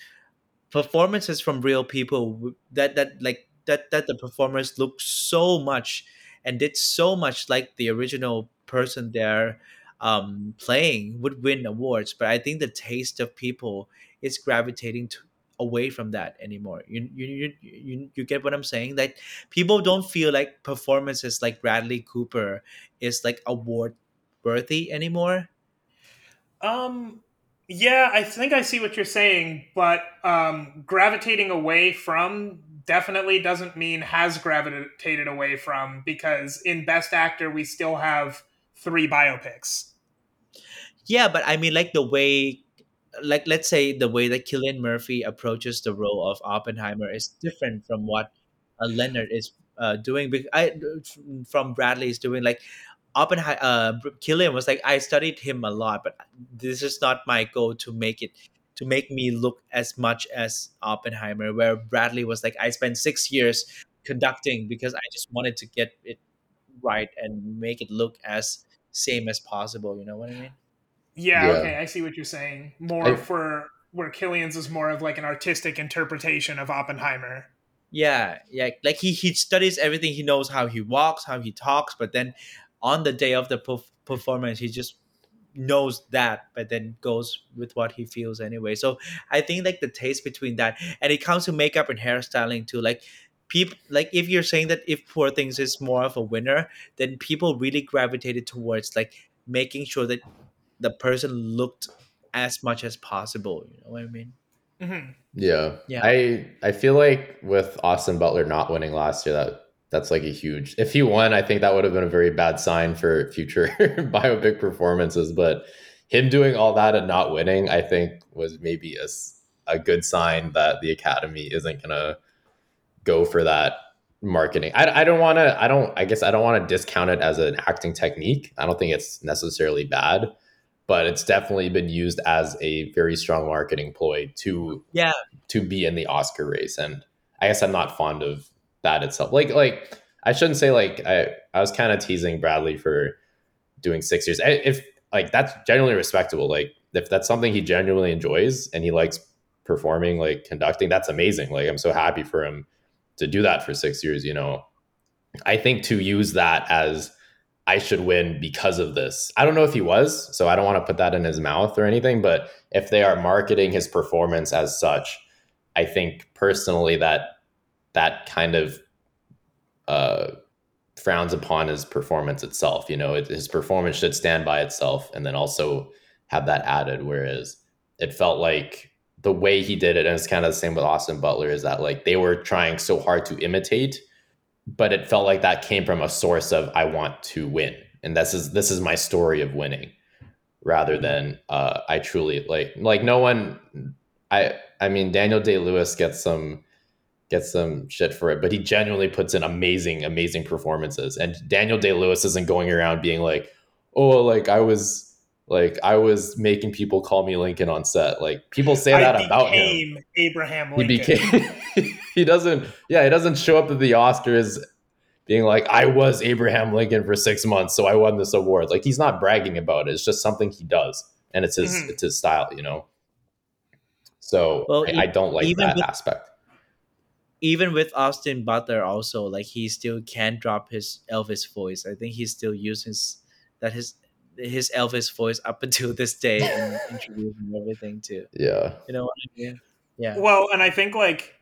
performances from real people that that like that that the performers look so much and did so much like the original person they're um, playing would win awards. But i think the taste of people is gravitating to, away from that anymore. You, you you you you get what i'm saying? That people don't feel like performances like bradley cooper is like award worthy anymore? Um, yeah, I think I see what you're saying, but um, gravitating away from definitely doesn't mean has gravitated away from because in Best Actor we still have three biopics. Yeah, but I mean, like the way, like let's say the way that Cillian Murphy approaches the role of Oppenheimer is different from what uh, Leonard is uh, doing. I from Bradley is doing like Oppenheimer. Uh, Cillian was like, I studied him a lot, but this is not my goal to make it to make me look as much as Oppenheimer. Where Bradley was like, I spent six years conducting because I just wanted to get it right and make it look as same as possible. You know what I mean? Yeah, Yeah. okay, I see what you're saying. More I- for where Cillian's is more of like an artistic interpretation of Oppenheimer. Yeah, yeah. Like he he studies everything. He knows how he walks, how he talks, but then on the day of the perf- performance, he just knows that, but then goes with what he feels anyway. So I think like the taste between that, and it comes to makeup and hairstyling too. Like people, like if you're saying that if Poor Things is more of a winner, then people really gravitated towards like making sure that the person looked as much as possible. You know what I mean? hmm Yeah. Yeah. I I feel like with Austin Butler not winning last year, that that's like a huge. If he won, I think that would have been a very bad sign for future biopic performances. But him doing all that and not winning, I think, was maybe a a good sign that the Academy isn't gonna go for that marketing. I, I don't want to. I don't. I guess I don't want to discount it as an acting technique. I don't think it's necessarily bad. But it's definitely been used as a very strong marketing ploy to Yeah. to be in the Oscar race. And I guess I'm not fond of that itself. Like like I shouldn't say like I I was kind of teasing Bradley for doing six years. If like that's genuinely respectable. Like if that's something he genuinely enjoys and he likes performing, like conducting, that's amazing. Like I'm so happy for him to do that for six years. You know, I think to use that as I should win because of this. I don't know if he was, so I don't want to put that in his mouth or anything, but if they are marketing his performance as such, I think personally that that kind of uh, frowns upon his performance itself. You know, it, his performance should stand by itself, and then also have that added. Whereas it felt like the way he did it, and it's kind of the same with Austin Butler, is that like they were trying so hard to imitate, but it felt like that came from a source of I want to win, and this is this is my story of winning, rather than uh, I truly like like no one. I I mean Daniel Day Lewis gets some gets some shit for it, but he genuinely puts in amazing amazing performances, and Daniel Day Lewis isn't going around being like, oh like I was like I was making people call me Lincoln on set. Like people say that I about him. Abraham Lincoln. He became. he doesn't. Yeah, he doesn't show up at the Oscars being like, "I was Abraham Lincoln for six months, so I won this award." Like he's not bragging about it. It's just something he does, and it's his. Mm-hmm. It's his style, you know. So well, I, I, don't like that with, aspect. Even with Austin Butler, also like he still can't drop his Elvis voice. I think he still uses that his his Elvis voice up until this day and interviews and everything too. Yeah. You know what I mean? Yeah. Well, and I think like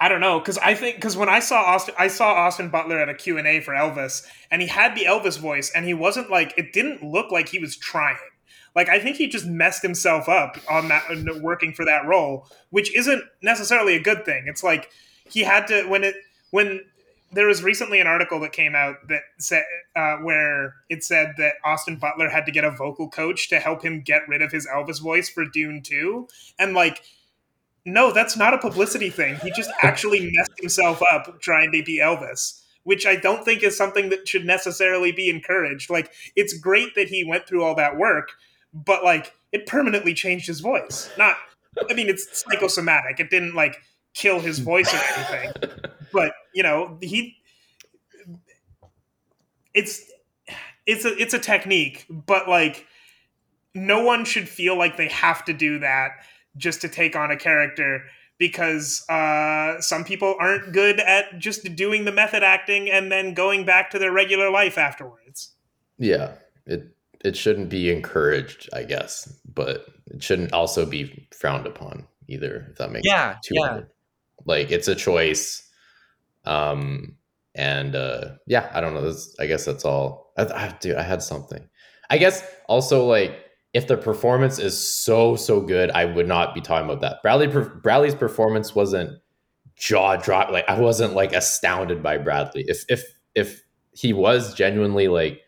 I don't know because I think because when I saw Austin, I saw Austin Butler at a Q and A for Elvis, and he had the Elvis voice, and he wasn't like it didn't look like he was trying. Like I think he just messed himself up on that working for that role, which isn't necessarily a good thing. It's like he had to when it when there was recently an article that came out that said uh, where it said that Austin Butler had to get a vocal coach to help him get rid of his Elvis voice for Dune 2 and like no that's not a publicity thing. He just actually messed himself up trying to be Elvis which I don't think is something that should necessarily be encouraged. Like it's great that he went through all that work but like it permanently changed his voice. Not I mean it's psychosomatic. It didn't like kill his voice or anything but you know he it's it's a it's a technique but like no one should feel like they have to do that just to take on a character because uh, some people aren't good at just doing the method acting and then going back to their regular life afterwards. Yeah it it shouldn't be encouraged i guess but it shouldn't also be frowned upon either if that makes yeah yeah. like it's a choice um, and uh, yeah, I don't know. This, I guess that's all. I, I, dude, I had something. I guess also like if the performance is so so good, I would not be talking about that. Bradley Bradley's performance wasn't jaw drop. Like I wasn't like astounded by Bradley. If if if he was genuinely like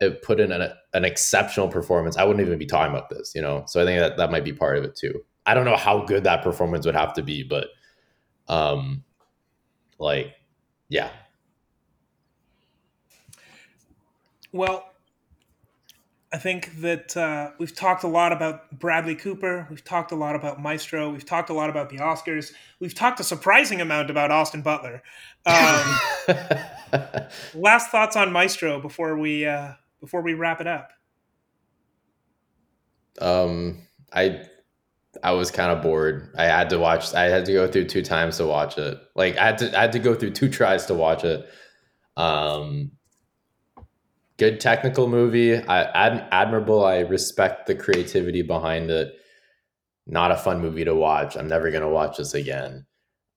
it put in an, an exceptional performance, I wouldn't even be talking about this. You know, so I think that that might be part of it too. I don't know how good that performance would have to be, but um, like, yeah. Well, I think that uh, we've talked a lot about Bradley Cooper. We've talked a lot about Maestro. We've talked a lot about the Oscars. We've talked a surprising amount about Austin Butler. Um, last thoughts on Maestro before we uh, before we wrap it up. Um, I I was kind of bored. I had to watch. I had to go through two times to watch it. Like I had to. I had to go through two tries to watch it. Um, good technical movie. I ad, admirable. I respect the creativity behind it. Not a fun movie to watch. I'm never gonna watch this again.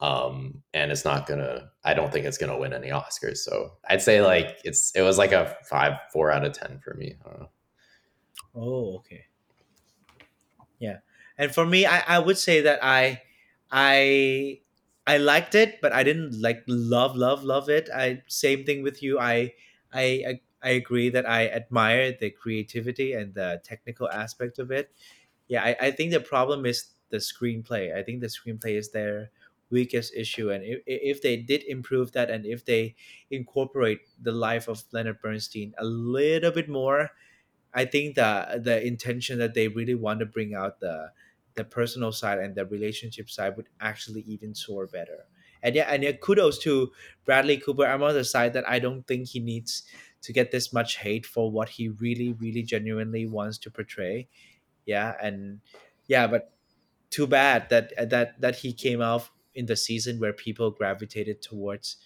Um, and it's not gonna. I don't think it's gonna win any Oscars. So I'd say like it's. It was like a five, four out of ten for me. Oh, okay. Yeah and for me I, I would say that i i i liked it but i didn't like love love love it. I same thing with you. I i i, agree that i admire the creativity and the technical aspect of it. Yeah I, I think the problem is the screenplay. I think the screenplay is their weakest issue and if, if they did improve that and if they incorporate the life of leonard bernstein a little bit more i think the the intention that they really want to bring out the the personal side and the relationship side would actually even soar better. And yeah, and yeah, kudos to Bradley Cooper. I'm on the side that I don't think he needs to get this much hate for what he really, really genuinely wants to portray. Yeah, and yeah, but too bad that that that he came out in the season where people gravitated towards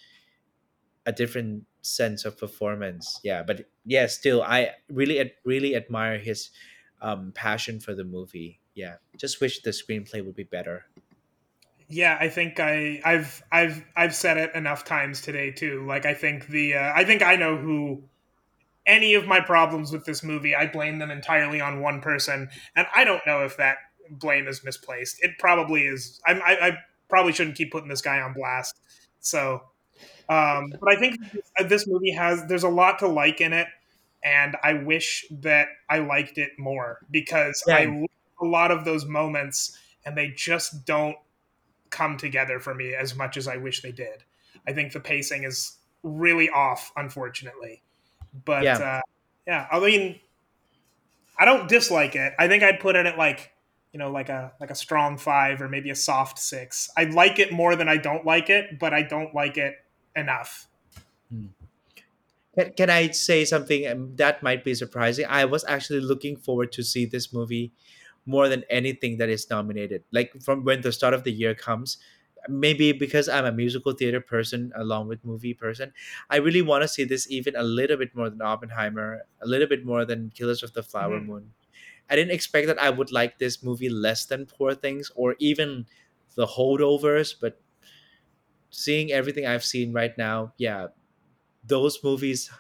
a different sense of performance. Yeah, but yeah, still, I really really admire his um, passion for the movie. Yeah, just wish the screenplay would be better. Yeah, I think I I've I've I've said it enough times today too. Like I think the uh, I think I know who any of my problems with this movie, I blame them entirely on one person, and I don't know if that blame is misplaced. It probably is. I, I, I probably shouldn't keep putting this guy on blast. So, um, but I think this movie has there's a lot to like in it, and I wish that I liked it more because Yeah. I a lot of those moments, and they just don't come together for me as much as I wish they did. I think the pacing is really off, unfortunately. But Yeah. uh, yeah, I mean, I don't dislike it. I think I'd put it at like you know like a like a strong five or maybe a soft six. I like it more than I don't like it, but I don't like it enough. Can, can I say something um, that might be surprising? I was actually looking forward to see this movie more than anything that is nominated. Like from when the start of the year comes, maybe because I'm a musical theater person along with movie person, I really want to see this even a little bit more than Oppenheimer, a little bit more than Killers of the Flower Mhm. Moon. I didn't expect that I would like this movie less than Poor Things or even the holdovers, but seeing everything I've seen right now, yeah, those movies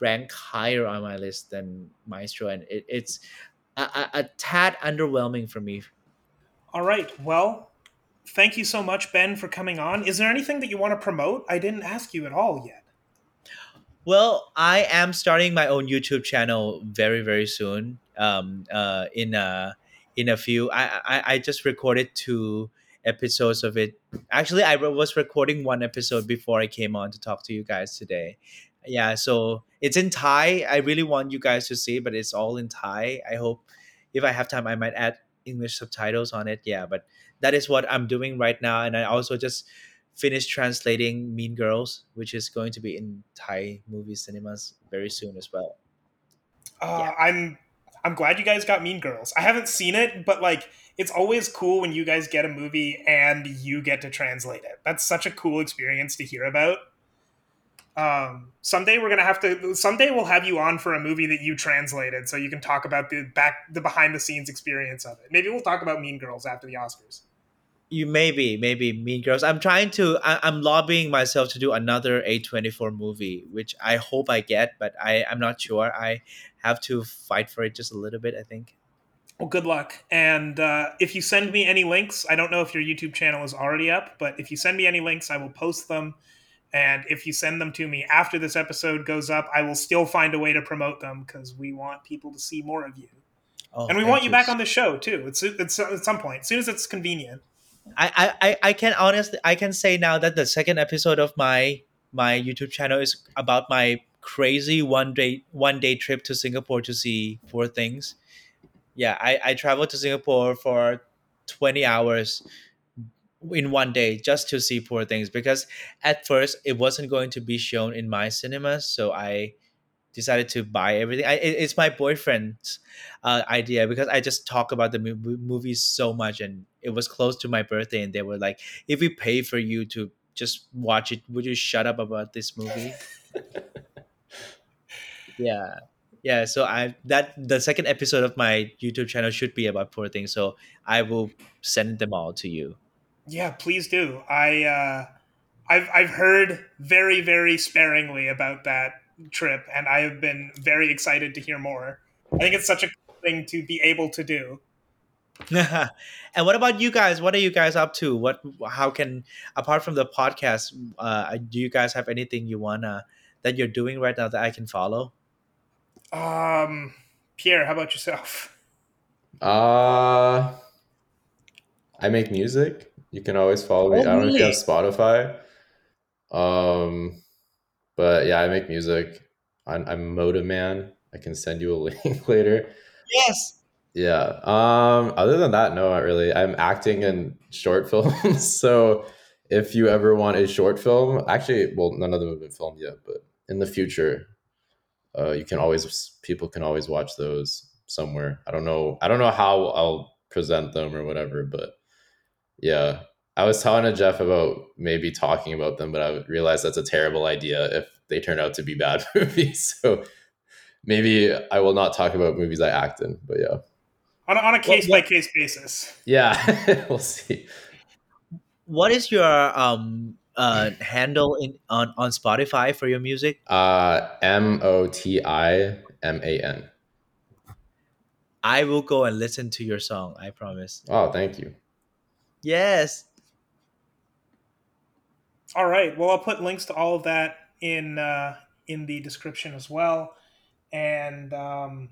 rank higher on my list than Maestro, and it, it's a, a, a tad underwhelming for me. All right, well, thank you so much, Ben, for coming on. Is there anything that you want to promote? I didn't ask you at all yet. Well, I am starting my own YouTube channel very very soon. Um, uh, in a in a few, I I, I just recorded two episodes of it. Actually, I was recording one episode before I came on to talk to you guys today. Yeah, so it's in Thai. I really want you guys to see, but it's all in Thai. I hope if I have time, I might add English subtitles on it. Yeah, but that is what I'm doing right now, and I also just finished translating Mean Girls, which is going to be in Thai movie cinemas very soon as well. Uh, I'm I'm glad you guys got Mean Girls. I haven't seen it, but like it's always cool when you guys get a movie and you get to translate it. That's such a cool experience to hear about. Um, someday we're gonna have to. Someday we'll have you on for a movie that you translated, so you can talk about the back, the behind the scenes experience of it. Maybe we'll talk about Mean Girls after the Oscars. You maybe maybe Mean Girls. I'm trying to. I, I'm lobbying myself to do another A24 movie, which I hope I get, but I I'm not sure. I have to fight for it just a little bit. I think. Well, good luck. And uh, if you send me any links, I don't know if your YouTube channel is already up, but if you send me any links, I will post them. And if you send them to me after this episode goes up, I will still find a way to promote them because we want people to see more of you. Oh, and we want you back on the show too. It's, it's at some point, as soon as it's convenient. I, I I- I can honestly I can say now that the second episode of my my YouTube channel is about my crazy one day one day trip to Singapore to see Poor Things. Yeah, I I traveled to Singapore for twenty hours in one day just to see Poor Things because at first it wasn't going to be shown in my cinemas, so I decided to buy everything. I, it- it's my boyfriend's uh, idea because I just talk about the movie so much, and it was close to my birthday, and they were like, "If we pay for you to just watch it, would you shut up about this movie?" yeah, yeah. So I that the second episode of my YouTube channel should be about poor things. So I will send them all to you. Yeah, please do. I uh, I've I've heard very very sparingly about that trip, and I have been very excited to hear more. I think it's such a cool thing to be able to do. and what about you guys? What are you guys up to? What? How can apart from the podcast, uh, do you guys have anything you wanna that you're doing right now that I can follow? Um, Pierre, how about yourself? Uh, I make music. You can always follow me. Oh, I don't know if you have? Spotify. Um, but yeah, I make music. I'm, I'm Motiman. I can send you a link later. Yes. Yeah. Um, other than that, no, not really. I'm acting in short films. so if you ever want a short film, actually, well, none of them have been filmed yet, but in the future, uh, you can always people can always watch those somewhere. I don't know. I don't know how I'll present them or whatever, but yeah, I was talking to Jeff about maybe talking about them, but I realized that's a terrible idea if they turn out to be bad movies. So maybe I will not talk about movies I act in. But yeah, on a, on a case by case basis. Yeah, we'll see. What is your um uh handle in on on Spotify for your music? Uh, M O T I M A N. I will go and listen to your song. I promise. Oh, thank you. Yes. All right. Well, I'll put links to all of that in uh, in the description as well. And um,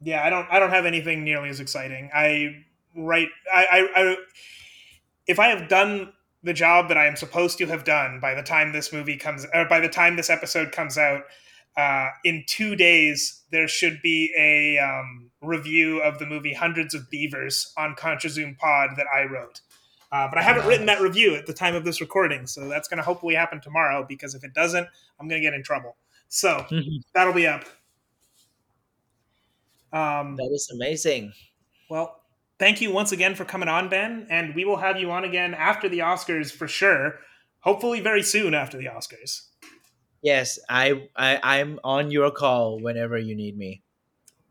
yeah, I don't I don't have anything nearly as exciting. I write I, I, I if I have done the job that I am supposed to have done by the time this movie comes or by the time this episode comes out, uh, in two days there should be a um, review of the movie Hundreds of Beavers on Contra Zoom Pod that I wrote. Uh, but I haven't written that review at the time of this recording, so that's going to hopefully happen tomorrow. Because if it doesn't, I'm going to get in trouble. So that'll be up. Um, that is amazing. Well, thank you once again for coming on, Ben, and we will have you on again after the Oscars for sure. Hopefully, very soon after the Oscars. Yes, I, I I'm on your call whenever you need me.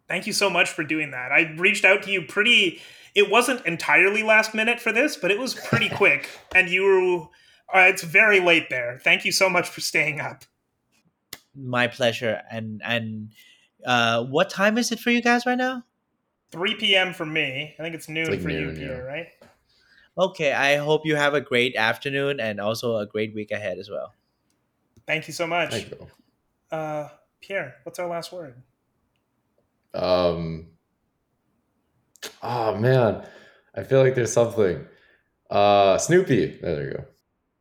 Thank you so much for doing that. I reached out to you pretty it wasn't entirely last minute for this, but it was pretty quick. And you uh, it's very late there. Thank you so much for staying up. My pleasure. And and uh, what time is it for you guys right now? 3 p.m. for me. I think it's noon like for noon, you, Pierre, yeah. right? Okay. I hope you have a great afternoon and also a great week ahead as well. Thank you so much. Thank you. Uh, Pierre, what's our last word? Um, Oh man, I feel like there's something. Uh, Snoopy. There you go.